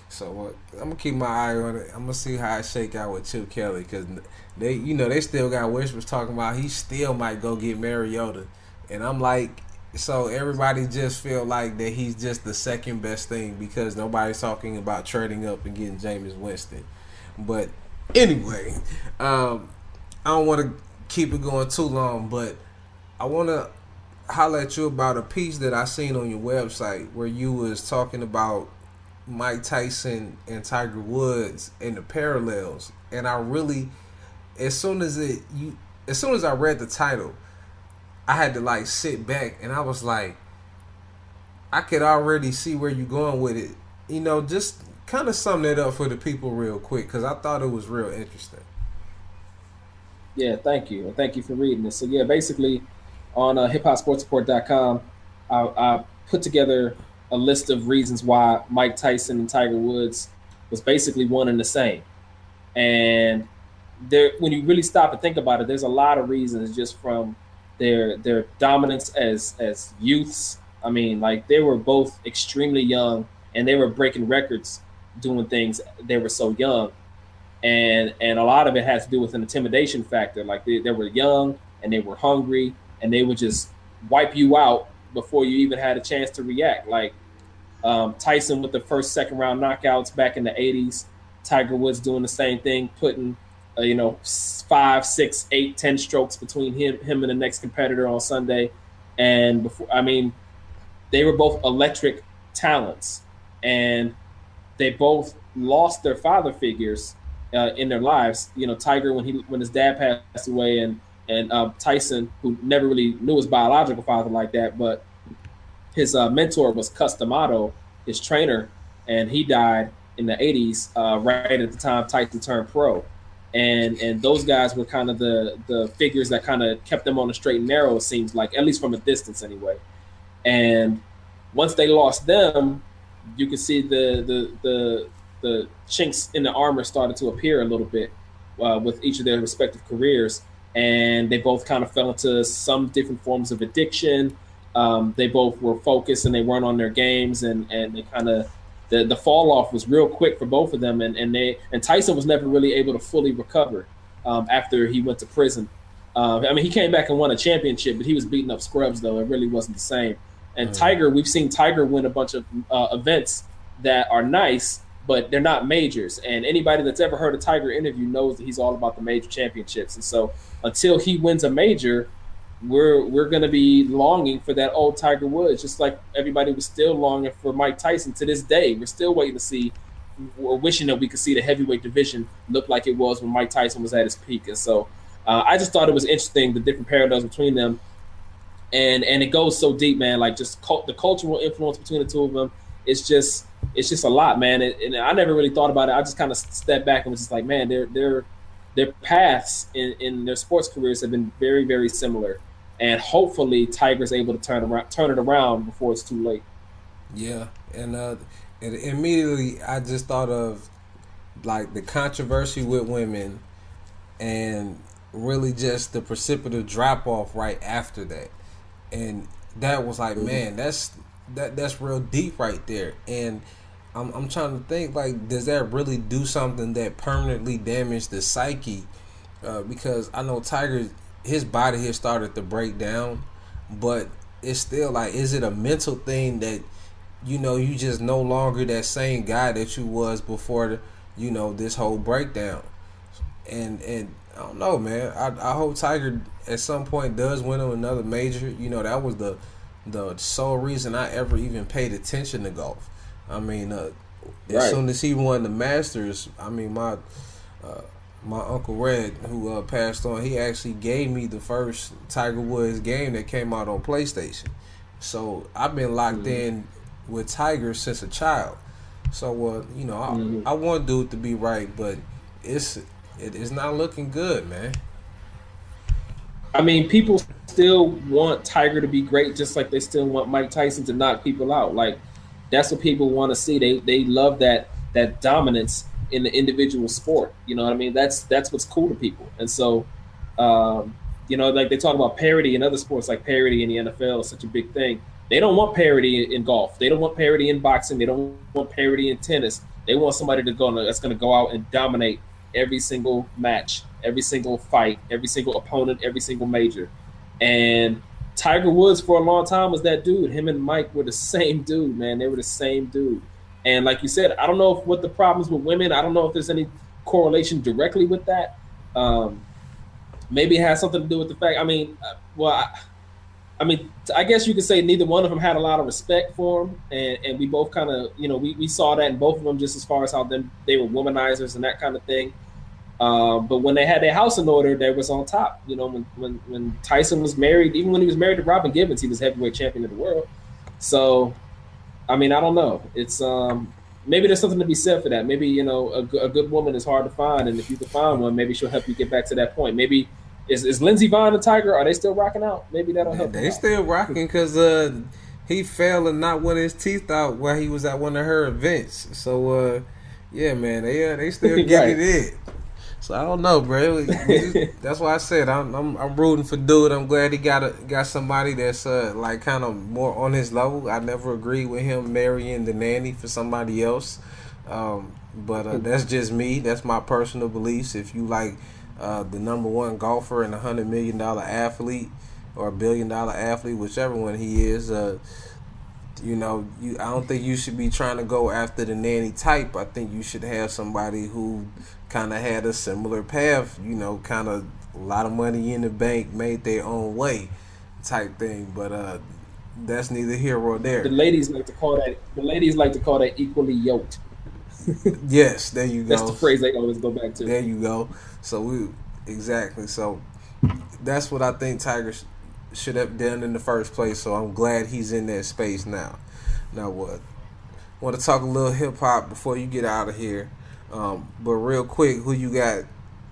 So uh, I'm gonna keep my eye on it. I'm gonna see how it shake out with Chip Kelly because they, you know, they still got whispers talking about he still might go get Mariota, and I'm like, so everybody just feel like that he's just the second best thing because nobody's talking about trading up and getting Jameis Winston. But anyway, um, I don't want to keep it going too long, but I want to highlight you about a piece that I seen on your website where you was talking about Mike Tyson and Tiger Woods and the parallels, and I really, as soon as it you, as soon as I read the title, I had to like sit back and I was like, I could already see where you're going with it. You know, just kind of sum that up for the people real quick because I thought it was real interesting. Yeah, thank you. Thank you for reading this. So yeah, basically on uh, hiphopsportsreport.com, I, I put together a list of reasons why Mike Tyson and Tiger Woods was basically one and the same. And there, when you really stop and think about it, there's a lot of reasons just from their their dominance as as youths. I mean, like they were both extremely young and they were breaking records doing things. They were so young, and and a lot of it has to do with an intimidation factor. Like they, they were young and they were hungry and they would just wipe you out before you even had a chance to react. Like um, Tyson with the first, second round knockouts back in the '80s. Tiger Woods doing the same thing, putting uh, you know five, six, eight, ten strokes between him, him and the next competitor on Sunday. And before, I mean, they were both electric talents, and they both lost their father figures uh, in their lives. You know, Tiger when he when his dad passed away, and and uh, Tyson, who never really knew his biological father like that, but his uh, mentor was Cus D'Amato, his trainer, and he died in the 80s, uh, right at the time Tyson turned pro. And and those guys were kind of the the figures that kind of kept them on the straight and narrow. It seems like, at least from a distance, anyway. And once they lost them, you could see the the the the chinks in the armor started to appear a little bit uh, with each of their respective careers and they both kind of fell into some different forms of addiction. Um, they both were focused and they weren't on their games, and and they kind of the the fall off was real quick for both of them, and and they and Tyson was never really able to fully recover um, after he went to prison. Uh, I mean, he came back and won a championship, but he was beating up scrubs though. It really wasn't the same. And mm-hmm. Tiger, we've seen Tiger win a bunch of uh, events that are nice, but they're not majors. And anybody that's ever heard a Tiger interview knows that he's all about the major championships. And so until he wins a major, we're we're gonna be longing for that old Tiger Woods, just like everybody was still longing for Mike Tyson to this day. We're still waiting to see or wishing that we could see the heavyweight division look like it was when Mike Tyson was at his peak. And so uh, I just thought it was interesting the different parallels between them. And and it goes so deep, man. Like just cult, the cultural influence between the two of them. It's just it's just a lot, man. It, and I never really thought about it. I just kind of stepped back and was just like, man, they're they're their paths in, in their sports careers have been very, very similar. And hopefully, Tiger's able to turn around, turn it around before it's too late. Yeah, and uh, and immediately I just thought of like the controversy with women, and really just the precipitous drop off right after that, and that was like, mm-hmm. man, that's that that's real deep right there, and I'm, I'm trying to think like does that really do something that permanently damage the psyche? Uh, because I know Tiger his body has started to break down but it's still like is it a mental thing that you know you just no longer that same guy that you was before the, you know this whole breakdown? And and I don't know man. I, I hope Tiger at some point does win him another major. You know that was the the sole reason I ever even paid attention to golf I mean, uh, as right. soon as he won the Masters, I mean my uh, my uncle Red, who uh, passed on, he actually gave me the first Tiger Woods game that came out on PlayStation. So I've been locked mm-hmm. in with Tiger since a child. So uh, you know, I, mm-hmm. I want dude to be right, but it's it is not looking good, man. I mean, people still want Tiger to be great, just like they still want Mike Tyson to knock people out. Like that's what people want to see. They they love that that dominance in the individual sport. You know what I mean? That's that's what's cool to people. And so, um, you know, like they talk about parity in other sports, like parity in the NFL is such a big thing. They don't want parity in golf. They don't want parity in boxing. They don't want parity in tennis. They want somebody to go that's going to go out and dominate every single match, every single fight, every single opponent, every single major. And Tiger Woods for a long time was that dude. Him and Mike were the same dude, man. They were the same dude. And like you said, I don't know if, what the problems with women. I don't know if there's any correlation directly with that. Um, maybe it has something to do with the fact. I mean, uh, well, I, I mean, I guess you could say neither one of them had a lot of respect for him, and, and we both kind of, you know, we, we saw that in both of them, just as far as how them they were womanizers and that kind of thing. Um, but when they had their house in order, they was on top. You know, when, when when Tyson was married, even when he was married to Robin Givens, he was heavyweight champion of the world. So I mean, I don't know. It's um maybe there's something to be said for that. Maybe you know a, a good woman is hard to find, and if you can find one, maybe she'll help you get back to that point. Maybe is is Lindsey Vonn and Tiger? Are they still rocking out? Maybe that'll help. They still rocking because uh he fell and not one of his teeth out while he was at one of her events. So uh yeah, man, they uh, they still getting right. it. So I don't know, bro. that's why I said I'm, I'm, I'm rooting for dude. I'm glad he got a, got somebody that's uh, like kind of more on his level. I never agreed with him marrying the nanny for somebody else, um, but uh, that's just me. That's my personal beliefs. If you like uh, the number one golfer and a hundred million dollar athlete or a billion dollar athlete, whichever one he is, uh, you know, you I don't think you should be trying to go after the nanny type. I think you should have somebody who kind of had a similar path, you know, kind of a lot of money in the bank, made their own way type thing. But uh that's neither here or there. The ladies like to call that the ladies like to call that equally yoked. yes, there you go. That's the phrase they always go back to. There you go. So we exactly. So that's what I think Tiger should have done in the first place. So I'm glad he's in that space now. Now what? Want to talk a little hip hop before you get out of here? Um, but real quick, who you got?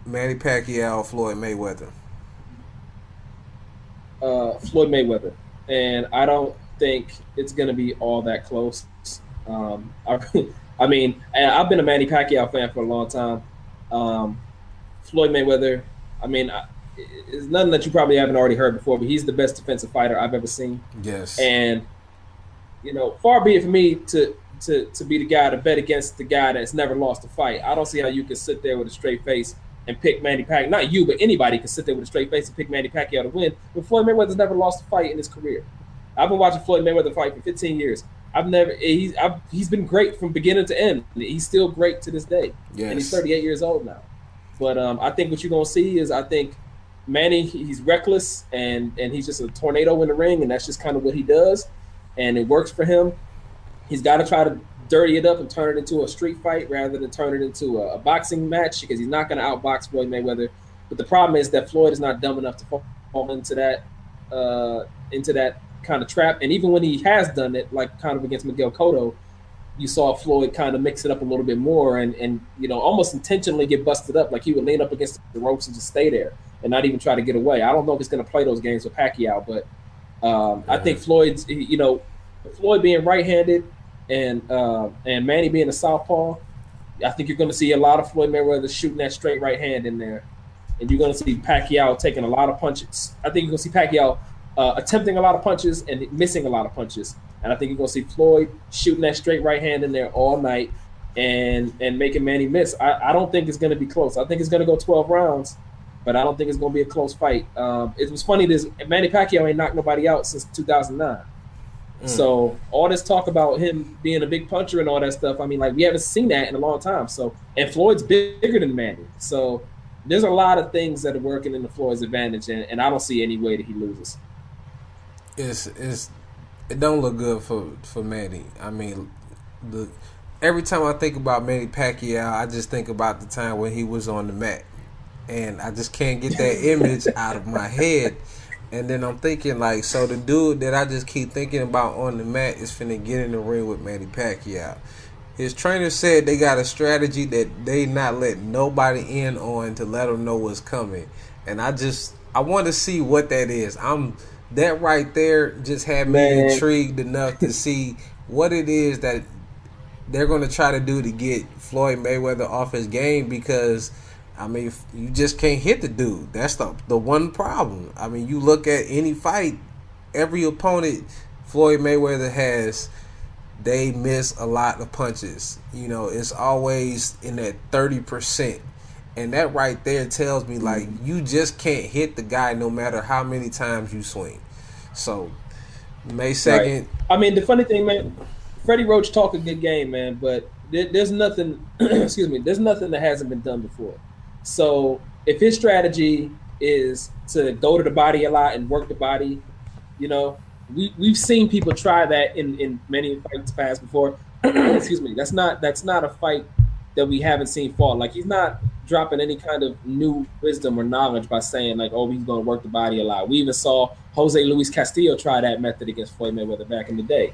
Manny Pacquiao, Floyd Mayweather. Uh, Floyd Mayweather, and I don't think it's going to be all that close. Um, I, I, mean, I've been a Manny Pacquiao fan for a long time. Um, Floyd Mayweather, I mean, it's nothing that you probably haven't already heard before, but he's the best defensive fighter I've ever seen. Yes, and you know, far be it for me to to to be the guy to bet against the guy that's never lost a fight. I don't see how you can sit there with a straight face and pick Manny Pacquiao. Not you, but anybody can sit there with a straight face and pick Manny Pacquiao to win. But Floyd Mayweather's never lost a fight in his career. I've been watching Floyd Mayweather fight for 15 years. I've never he's I've, he's been great from beginning to end. He's still great to this day, yes. and he's 38 years old now. But um, I think what you're gonna see is I think Manny he's reckless and and he's just a tornado in the ring, and that's just kind of what he does, and it works for him. He's got to try to dirty it up and turn it into a street fight rather than turn it into a, a boxing match because he's not going to outbox Floyd Mayweather. But the problem is that Floyd is not dumb enough to fall into that uh, into that kind of trap. And even when he has done it, like kind of against Miguel Cotto, you saw Floyd kind of mix it up a little bit more and and you know almost intentionally get busted up. Like he would lean up against the ropes and just stay there and not even try to get away. I don't know if he's going to play those games with Pacquiao, but um, yeah. I think Floyd's you know Floyd being right-handed and uh, and Manny being a southpaw, I think you're going to see a lot of Floyd Mayweather shooting that straight right hand in there, and you're going to see Pacquiao taking a lot of punches. I think you're going to see Pacquiao uh, attempting a lot of punches and missing a lot of punches, and I think you're going to see Floyd shooting that straight right hand in there all night and and making Manny miss. I, I don't think it's going to be close. I think it's going to go 12 rounds, but I don't think it's going to be a close fight. Um, it was funny. This Manny Pacquiao ain't knocked nobody out since 2009. Mm. So all this talk about him being a big puncher and all that stuff, I mean, like we haven't seen that in a long time. So and Floyd's bigger than Manny. So there's a lot of things that are working in the Floyd's advantage, and, and I don't see any way that he loses. It's it's it don't look good for for Manny. I mean, the every time I think about Manny Pacquiao, I just think about the time when he was on the mat, and I just can't get that image out of my head. And then I'm thinking like, so the dude that I just keep thinking about on the mat is finna get in the ring with Manny Pacquiao. His trainer said they got a strategy that they not let nobody in on to let them know what's coming. And I just I want to see what that is. I'm that right there just had me Man. intrigued enough to see what it is that they're going to try to do to get Floyd Mayweather off his game because I mean you just can't hit the dude. That's the the one problem. I mean you look at any fight, every opponent Floyd Mayweather has they miss a lot of punches. You know, it's always in that 30%. And that right there tells me like mm-hmm. you just can't hit the guy no matter how many times you swing. So May second. Right. I mean, the funny thing, man, Freddie Roach talk a good game, man, but there, there's nothing. excuse me. There's nothing that hasn't been done before. So if his strategy is to go to the body a lot and work the body, you know, we we've seen people try that in in many fights past before. excuse me. That's not that's not a fight that we haven't seen fall. Like he's not dropping any kind of new wisdom or knowledge by saying like, oh, he's going to work the body a lot. We even saw Jose Luis Castillo try that method against Floyd Mayweather back in the day.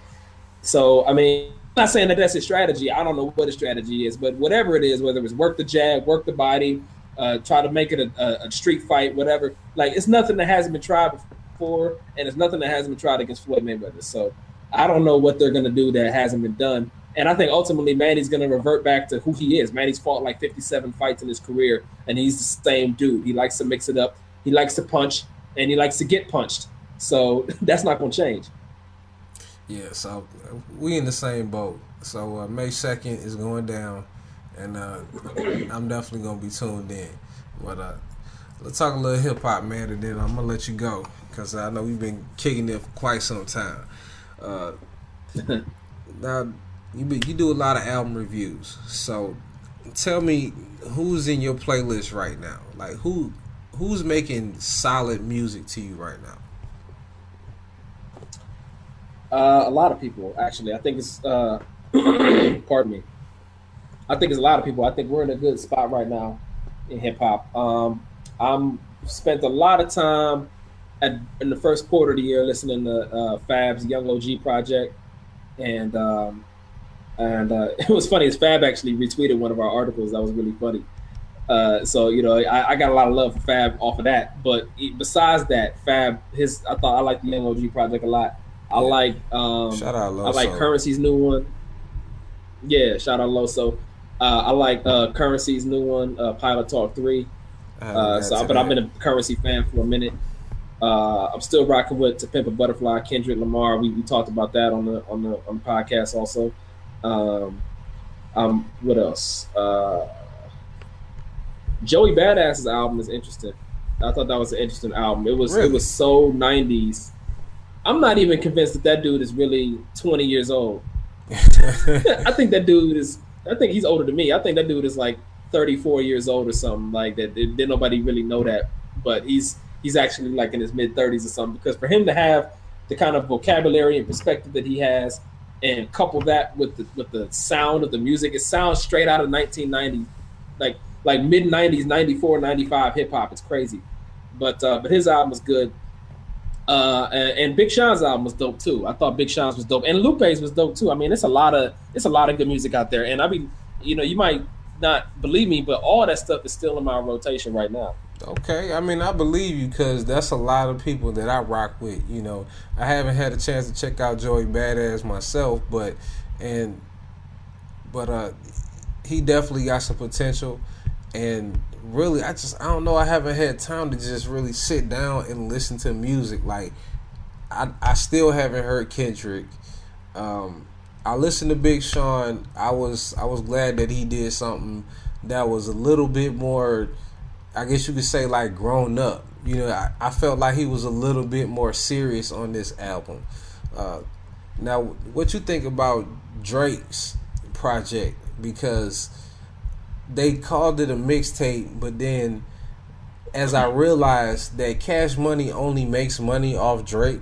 So I mean, I'm not saying that that's his strategy. I don't know what his strategy is, but whatever it is, whether it's work the jab, work the body, uh, try to make it a, a, a, street fight, whatever. Like it's nothing that hasn't been tried before, and it's nothing that hasn't been tried against Floyd Mayweather. So I don't know what they're gonna do that hasn't been done. And I think ultimately Manny's to revert back to who he is. Manny's fought like 57 fights in his career, and he's the same dude. He likes to mix it up. He likes to punch, and he likes to get punched. So that's not to change. Yeah, so we in the same boat. So uh, May 2nd is going down, and uh, I'm definitely going to be tuned in. But uh, let's talk a little hip hop, man, and then I'm going to let you go because I know we've been kicking it for quite some time. Uh, now, you be, you do a lot of album reviews. So tell me who's in your playlist right now? Like who who's making solid music to you right now? Uh, a lot of people actually. I think it's uh, pardon me. I think it's a lot of people. I think we're in a good spot right now in hip hop. Um, I'm spent a lot of time at, in the first quarter of the year listening to uh, Fab's Young OG project, and um, and uh, it was funny. As Fab actually retweeted one of our articles. That was really funny. Uh, so you know, I, I, got a lot of love for Fab off of that. But besides that, Fab, his I thought I like the Young OG project a lot. I like um, shout out Loso. I like Currency's new one. Yeah, shout out Loso. Uh, I like uh, Currency's new one, uh, Pilot Talk Three. Uh, so, but I've been a Currency fan for a minute. Uh, I'm still rocking with To Pimp a Butterfly, Kendrick Lamar. We, we talked about that on the on the on the podcast also. Um, um, what else? Uh, Joey Badass's album is interesting. I thought that was an interesting album. It was really? it was so '90s. I'm not even convinced that that dude is really 20 years old. I think that dude is. I think he's older than me. I think that dude is like 34 years old or something like that. Did nobody really know that? But he's he's actually like in his mid 30s or something. Because for him to have the kind of vocabulary and perspective that he has, and couple that with the with the sound of the music. It sounds straight out of 1990, like like mid 90s, 94, 95 hip hop. It's crazy, but uh, but his album was good. Uh, and, and, Big Sean's album was dope too. I thought Big Sean's was dope, and Lupe's was dope too. I mean, it's a lot of it's a lot of good music out there. And I mean, you know, you might not believe me, but all that stuff is still in my rotation right now. Okay, I mean I believe you because that's a lot of people that I rock with. You know, I haven't had a chance to check out Joey Badass myself, but and but uh, he definitely got some potential, and really I just I don't know I haven't had time to just really sit down and listen to music. Like I I still haven't heard Kendrick. Um, I listened to Big Sean. I was I was glad that he did something that was a little bit more I guess you could say like grown up. You know, I, I felt like he was a little bit more serious on this album. Uh, now, what you think about Drake's project? Because they called it a mixtape, but then as I realized that Cash Money only makes money off Drake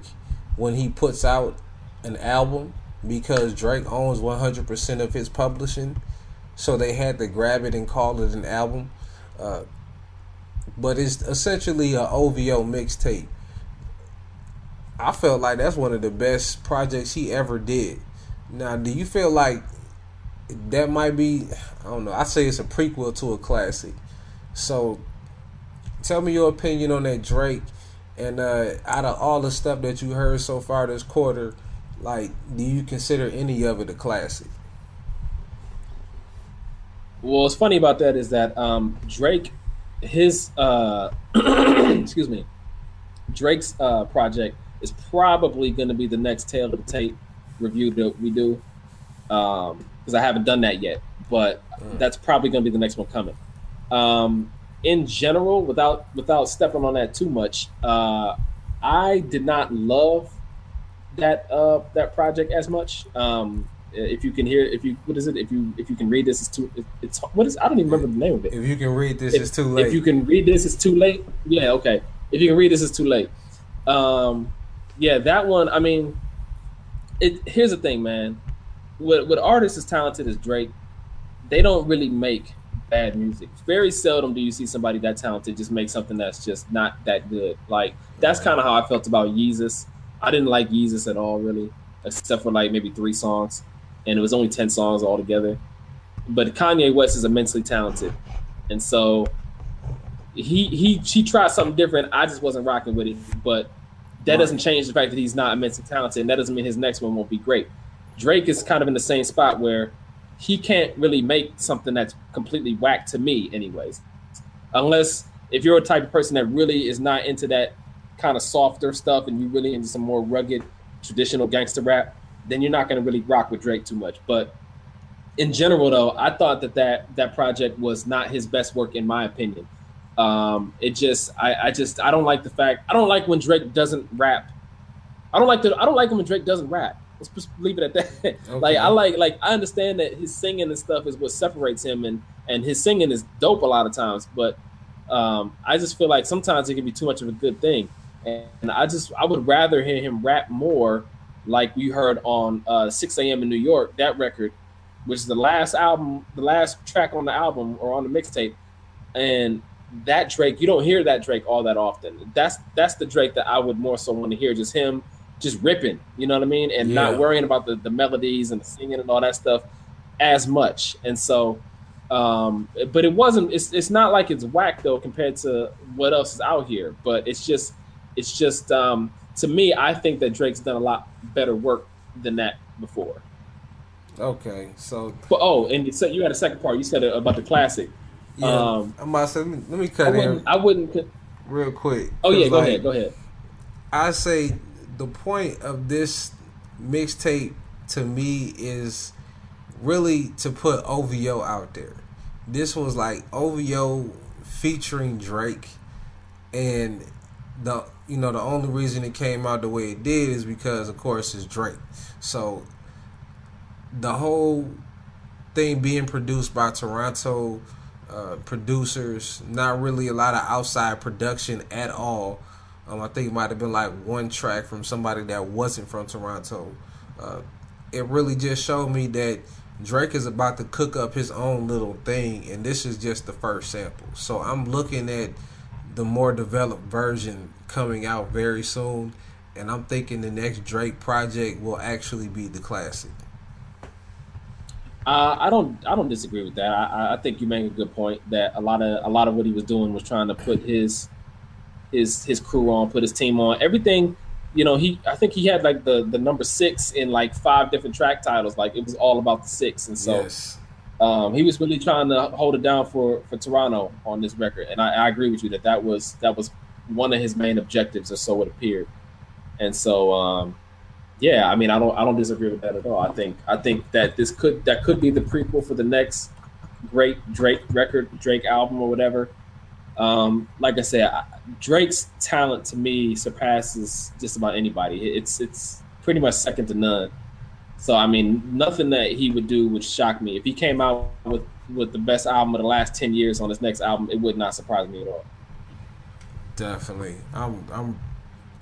when he puts out an album because Drake owns 100% of his publishing. So they had to grab it and call it an album. Uh, but it's essentially an OVO mixtape. I felt like that's one of the best projects he ever did. Now, do you feel like that might be? I don't know. I say it's a prequel to a classic. So, tell me your opinion on that Drake. And uh, out of all the stuff that you heard so far this quarter, like, do you consider any of it a classic? Well, what's funny about that is that um, Drake, his uh, excuse me, Drake's uh, project is probably going to be the next Tale of the Tape review that we do, because I haven't done that yet. But mm. that's probably going to be the next one coming. Um, in general, without without stepping on that too much, uh, I did not love that uh, that project as much. Um, if you can hear, if you what is it? If you if you can read this, it's too. It's what is? I don't even remember the name of it. If you can read this, if, it's too late. If you can read this, it's too late. Yeah, okay. If you can read this, it's too late. Um, yeah, that one. I mean, it. Here's the thing, man. With with artists as talented as Drake, they don't really make bad music. Very seldom do you see somebody that talented just make something that's just not that good. Like that's kind of how I felt about Yeezus. I didn't like Yeezus at all, really, except for like maybe three songs, and it was only ten songs altogether. But Kanye West is immensely talented, and so he he she tried something different. I just wasn't rocking with it, but that doesn't change the fact that he's not immensely talented, and that doesn't mean his next one won't be great. Drake is kind of in the same spot where he can't really make something that's completely whack to me, anyways. Unless if you're a type of person that really is not into that kind of softer stuff and you really into some more rugged traditional gangster rap, then you're not going to really rock with Drake too much. But in general, though, I thought that that, that project was not his best work, in my opinion. Um, it just, I, I just, I don't like the fact, I don't like when Drake doesn't rap. I don't like the, I don't like when Drake doesn't rap. Let's just leave it at that. Okay. like I like like I understand that his singing and stuff is what separates him and and his singing is dope a lot of times, but um, I just feel like sometimes it can be too much of a good thing. And I just I would rather hear him rap more like we heard on uh, 6 a.m. in New York, that record, which is the last album, the last track on the album or on the mixtape. And that Drake, you don't hear that Drake all that often. That's that's the Drake that I would more so want to hear, just him just ripping, you know what I mean? And yeah. not worrying about the, the melodies and the singing and all that stuff as much. And so, um, but it wasn't, it's, it's not like it's whack though compared to what else is out here, but it's just, it's just, um, to me, I think that Drake's done a lot better work than that before. Okay, so. But, oh, and you so you had a second part. You said about the classic. Yeah, um, I'm about to say, let me, let me cut I in. I wouldn't. Real quick. Oh yeah, go like, ahead. Go ahead. I say the point of this mixtape to me is really to put OVO out there. This was like OVO featuring Drake, and the you know the only reason it came out the way it did is because of course it's Drake. So the whole thing being produced by Toronto uh, producers, not really a lot of outside production at all. Um, I think it might have been like one track from somebody that wasn't from Toronto. Uh, it really just showed me that Drake is about to cook up his own little thing, and this is just the first sample. So I'm looking at the more developed version coming out very soon, and I'm thinking the next Drake project will actually be the classic. Uh, I don't. I don't disagree with that. I, I think you make a good point that a lot of a lot of what he was doing was trying to put his his his crew on, put his team on. Everything, you know, he I think he had like the the number six in like five different track titles. Like it was all about the six, and so yes. um, he was really trying to hold it down for for Toronto on this record. And I, I agree with you that that was that was one of his main objectives, or so it appeared. And so, um, yeah, I mean, I don't I don't disagree with that at all. I think I think that this could that could be the prequel for the next great Drake record, Drake album, or whatever. Um, like I said, Drake's talent to me surpasses just about anybody. It's it's pretty much second to none. So I mean, nothing that he would do would shock me. If he came out with with the best album of the last ten years on his next album, it would not surprise me at all. Definitely, I'm I'm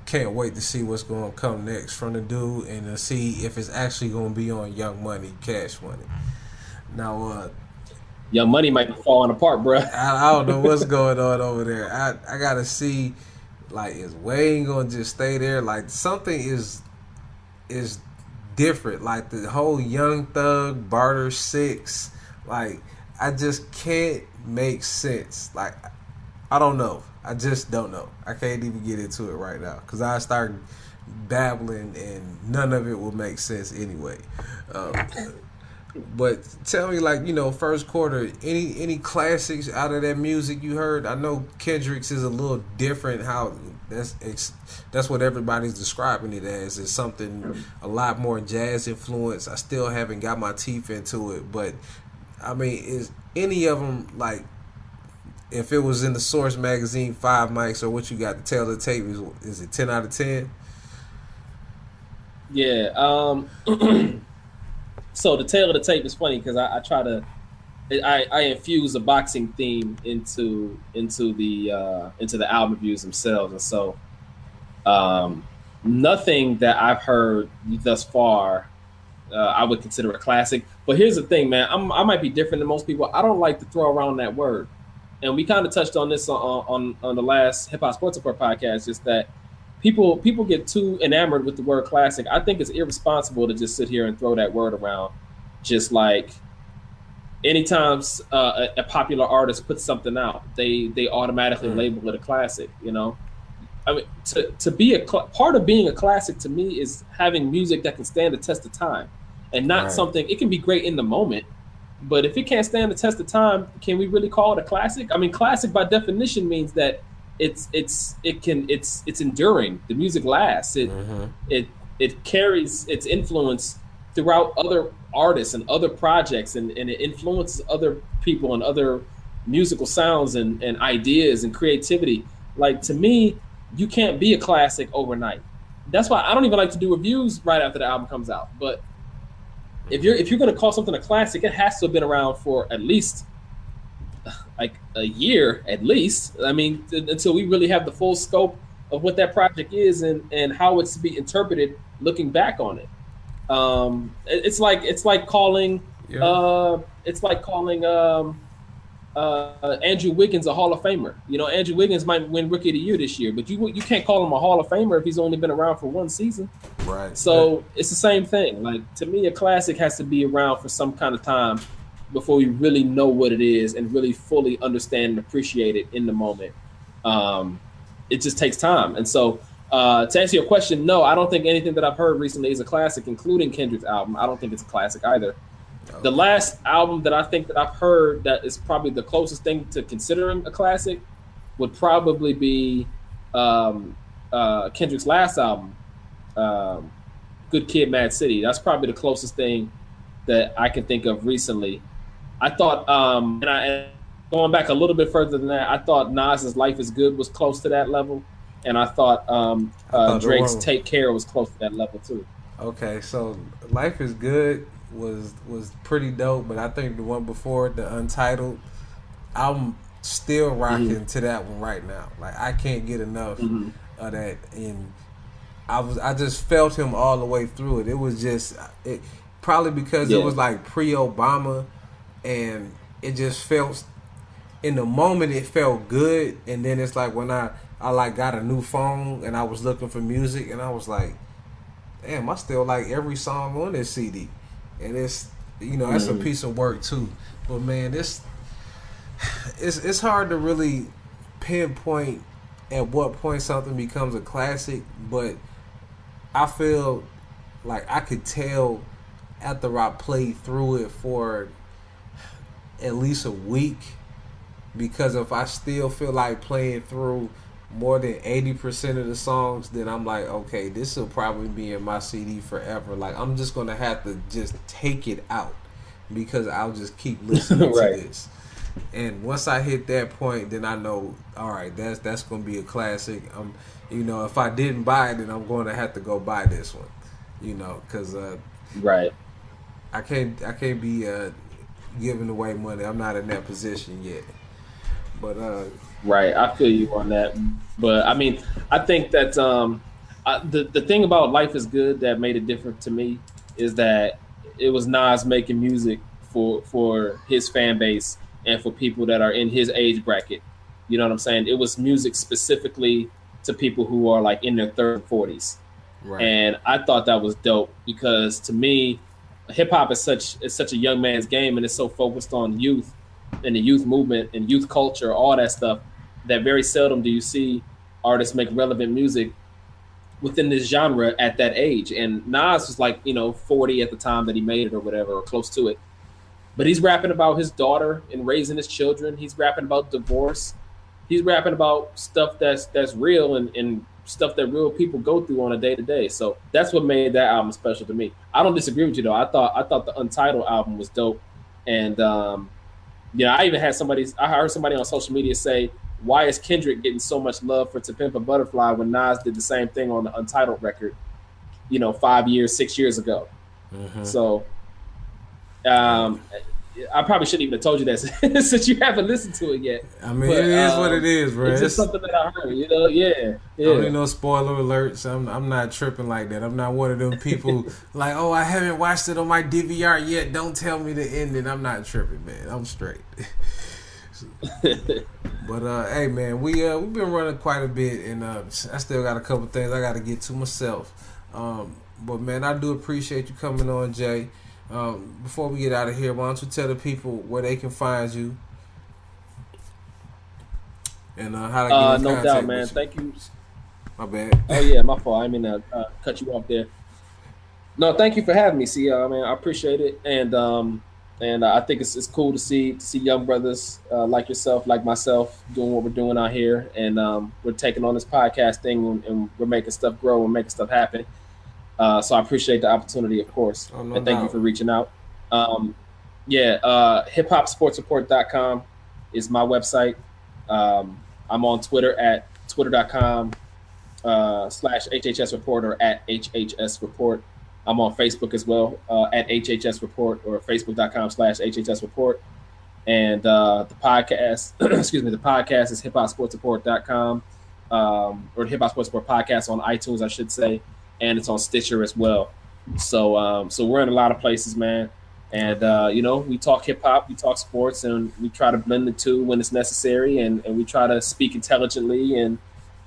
can't wait to see what's going to come next from the dude and to see if it's actually going to be on Young Money, Cash Money. Now, uh, Young Money might be falling apart, bro. I, I don't know what's going on over there. I I gotta see, like, is Wayne gonna just stay there? Like, something is is different. Like the whole Young Thug Barter Six. Like, I just can't make sense. Like, I don't know. I just don't know. I can't even get into it right now because I start babbling and none of it will make sense anyway. Um, But tell me, like you know, first quarter, any any classics out of that music you heard? I know Kendrick's is a little different. How that's it's, that's what everybody's describing it as. It's something a lot more jazz influence. I still haven't got my teeth into it, but I mean, is any of them like? If it was in the Source magazine, five mics or what you got to tell the tape is is it ten out of ten? Yeah. Um, so the tale of the tape is funny because I, I, try to I, I infuse a boxing theme into into the uh, into the album views themselves, and so um, nothing that I've heard thus far uh, I would consider a classic. But here's the thing, man, I'm, I might be different than most people. I don't like to throw around that word, and we kind of touched on this on on, on the last Hip Hop Sports Report podcast, just that people people get too enamored with the word classic. I think it's irresponsible to just sit here and throw that word around. Just like anytime uh, a, a, popular artist puts something out, they they automatically mm. label it a classic. You know, I mean, to to be a cl- part of being a classic to me is having music that can stand the test of time, and not right. something. It can be great in the moment, but if it can't stand the test of time, can we really call it a classic? I mean, classic by definition means that it's it's it can it's it's enduring. The music lasts. It mm-hmm. it it carries its influence throughout other artists and other projects and, and it influences other people and other musical sounds and, and ideas and creativity. Like to me, you can't be a classic overnight. That's why I don't even like to do reviews right after the album comes out. But if you're if you're gonna call something a classic, it has to have been around for at least like a year at least. I mean, until we really have the full scope of what that project is and and how it's to be interpreted looking back on it. Um, it, it's like it's like calling yeah. uh, it's like calling um, uh, Andrew Wiggins a Hall of Famer. You know, Andrew Wiggins might win Rookie of the Year this year, but you you can't call him a Hall of Famer if he's only been around for one season. Right. So yeah. it's the same thing. Like to me, a classic has to be around for some kind of time before we really know what it is and really fully understand and appreciate it in the moment. Um, it just takes time. And so, uh, to answer your question, no, I don't think anything that I've heard recently is a classic, including Kendrick's album. I don't think it's a classic either. The last album that I think that I've heard that is probably the closest thing to considering a classic would probably be um, uh, Kendrick's last album, um, "Good Kid, Mad City." That's probably the closest thing that I can think of recently I thought, um, and I and going back a little bit further than that, I thought Nas's "Life Is Good" was close to that level, and I thought, um, uh, thought Drake's "Take Care" was close to that level too. Okay, so "Life Is Good" was was pretty dope, but I think the one before the Untitled, I'm still rocking mm-hmm. to that one right now. Like I can't get enough mm-hmm. of that, and I was I just felt him all the way through it. It was just it probably because yeah. it was like pre-Obama and it just felt in the moment it felt good. And then it's like when I I like got a new phone and I was looking for music and I was like damn I still like every song on this CD and it's you know that's mm-hmm. a piece of work too. But man this it's it's hard to really pinpoint at what point something becomes a classic but I feel like I could tell after I played through it for at least a week because if I still feel like playing through more than 80% of the songs, then I'm like, okay, this will probably be in my CD forever. Like, I'm just going to have to just take it out because I'll just keep listening right. to this. And once I hit that point, then I know, all right, that's that's going to be a classic. Um, you know, if I didn't buy it, then I'm going to have to go buy this one. You know, because uh, right, I can't I can't be uh, giving away money. I'm not in that position yet. But uh right, I feel you on that. But I mean, I think that um I, the the thing about Life is Good that made it different to me is that it was Nas making music for for his fan base and for people that are in his age bracket. You know what I'm saying? It was music specifically to people who are like in their 30s, 40s. Right. And I thought that was dope because to me, hip hop is such is such a young man's game, and it's so focused on youth and the youth movement and youth culture, all that stuff. That very seldom do you see artists make relevant music within this genre at that age. And Nas was like, you know, 40 at the time that he made it or whatever, or close to it. But he's rapping about his daughter and raising his children. He's rapping about divorce. He's rapping about stuff that's that's real and, and stuff that real people go through on a day to day. So that's what made that album special to me. I don't disagree with you though. I thought I thought the Untitled album was dope, and um, yeah, I even had somebody. I heard somebody on social media say, "Why is Kendrick getting so much love for To Pimp a Butterfly when Nas did the same thing on the Untitled record, you know, five years, six years ago?" Mm-hmm. So, um, I probably shouldn't even have told you that since you haven't listened to it yet. I mean, but, it is um, what it is, bro. It's just something that I heard, you know. Yeah, yeah. I don't need no spoiler alerts. I'm, I'm not tripping like that. I'm not one of them people like, oh, I haven't watched it on my DVR yet. Don't tell me the ending. I'm not tripping, man. I'm straight. but uh, hey, man, we uh, we've been running quite a bit, and uh, I still got a couple things I got to get to myself. Um, but man, I do appreciate you coming on, Jay. Um, before we get out of here, why don't you tell the people where they can find you and uh, how to get uh, in no doubt, man. Thank you. My bad. Oh yeah, my fault. I mean, uh, uh, cut you off there. No, thank you for having me. See, uh, man, I appreciate it, and um, and uh, I think it's, it's cool to see to see young brothers uh, like yourself, like myself, doing what we're doing out here, and um, we're taking on this podcast thing, and, and we're making stuff grow and making stuff happen. Uh, so I appreciate the opportunity, of course. Oh, no and thank doubt. you for reaching out. Um, yeah, uh, hiphopsportsreport.com is my website. Um, I'm on Twitter at twitter.com uh, slash HHS report or at HHS report. I'm on Facebook as well uh, at HHS report or facebook.com slash HHS report. And uh, the podcast, excuse me, the podcast is hiphopsportsreport.com um, or hip hop sports report podcast on iTunes, I should say and it's on Stitcher as well. So um, so we're in a lot of places, man. And uh, you know, we talk hip hop, we talk sports, and we try to blend the two when it's necessary, and, and we try to speak intelligently and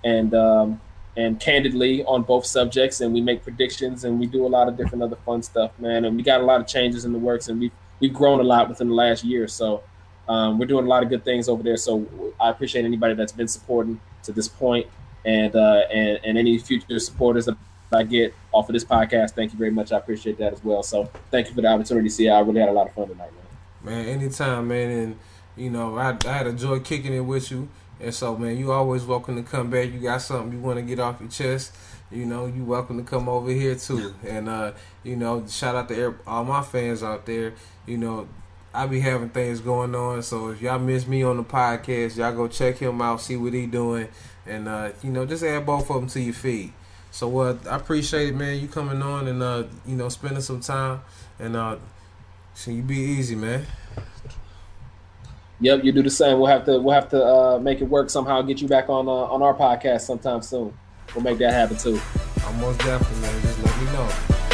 and um, and candidly on both subjects, and we make predictions, and we do a lot of different other fun stuff, man. And we got a lot of changes in the works, and we've we've grown a lot within the last year. So um, we're doing a lot of good things over there. So I appreciate anybody that's been supporting to this point, and uh, and and any future supporters that I get off of this podcast. Thank you very much. I appreciate that as well. So thank you for the opportunity. See, I really had a lot of fun tonight, man. Man, anytime, man. And you know, I, I had a joy kicking it with you. And so, man, you always welcome to come back. You got something you want to get off your chest. You know, you welcome to come over here too. And uh, you know, shout out to all my fans out there. You know, I be having things going on. So if y'all miss me on the podcast, y'all go check him out, see what he doing, and uh, you know, just add both of them to your feed. So uh, I appreciate it, man. You coming on and uh, you know spending some time and uh, so you be easy, man. Yep, you do the same. We'll have to we'll have to uh, make it work somehow. Get you back on uh, on our podcast sometime soon. We'll make that happen too. I'm most definitely, man. Just let me know.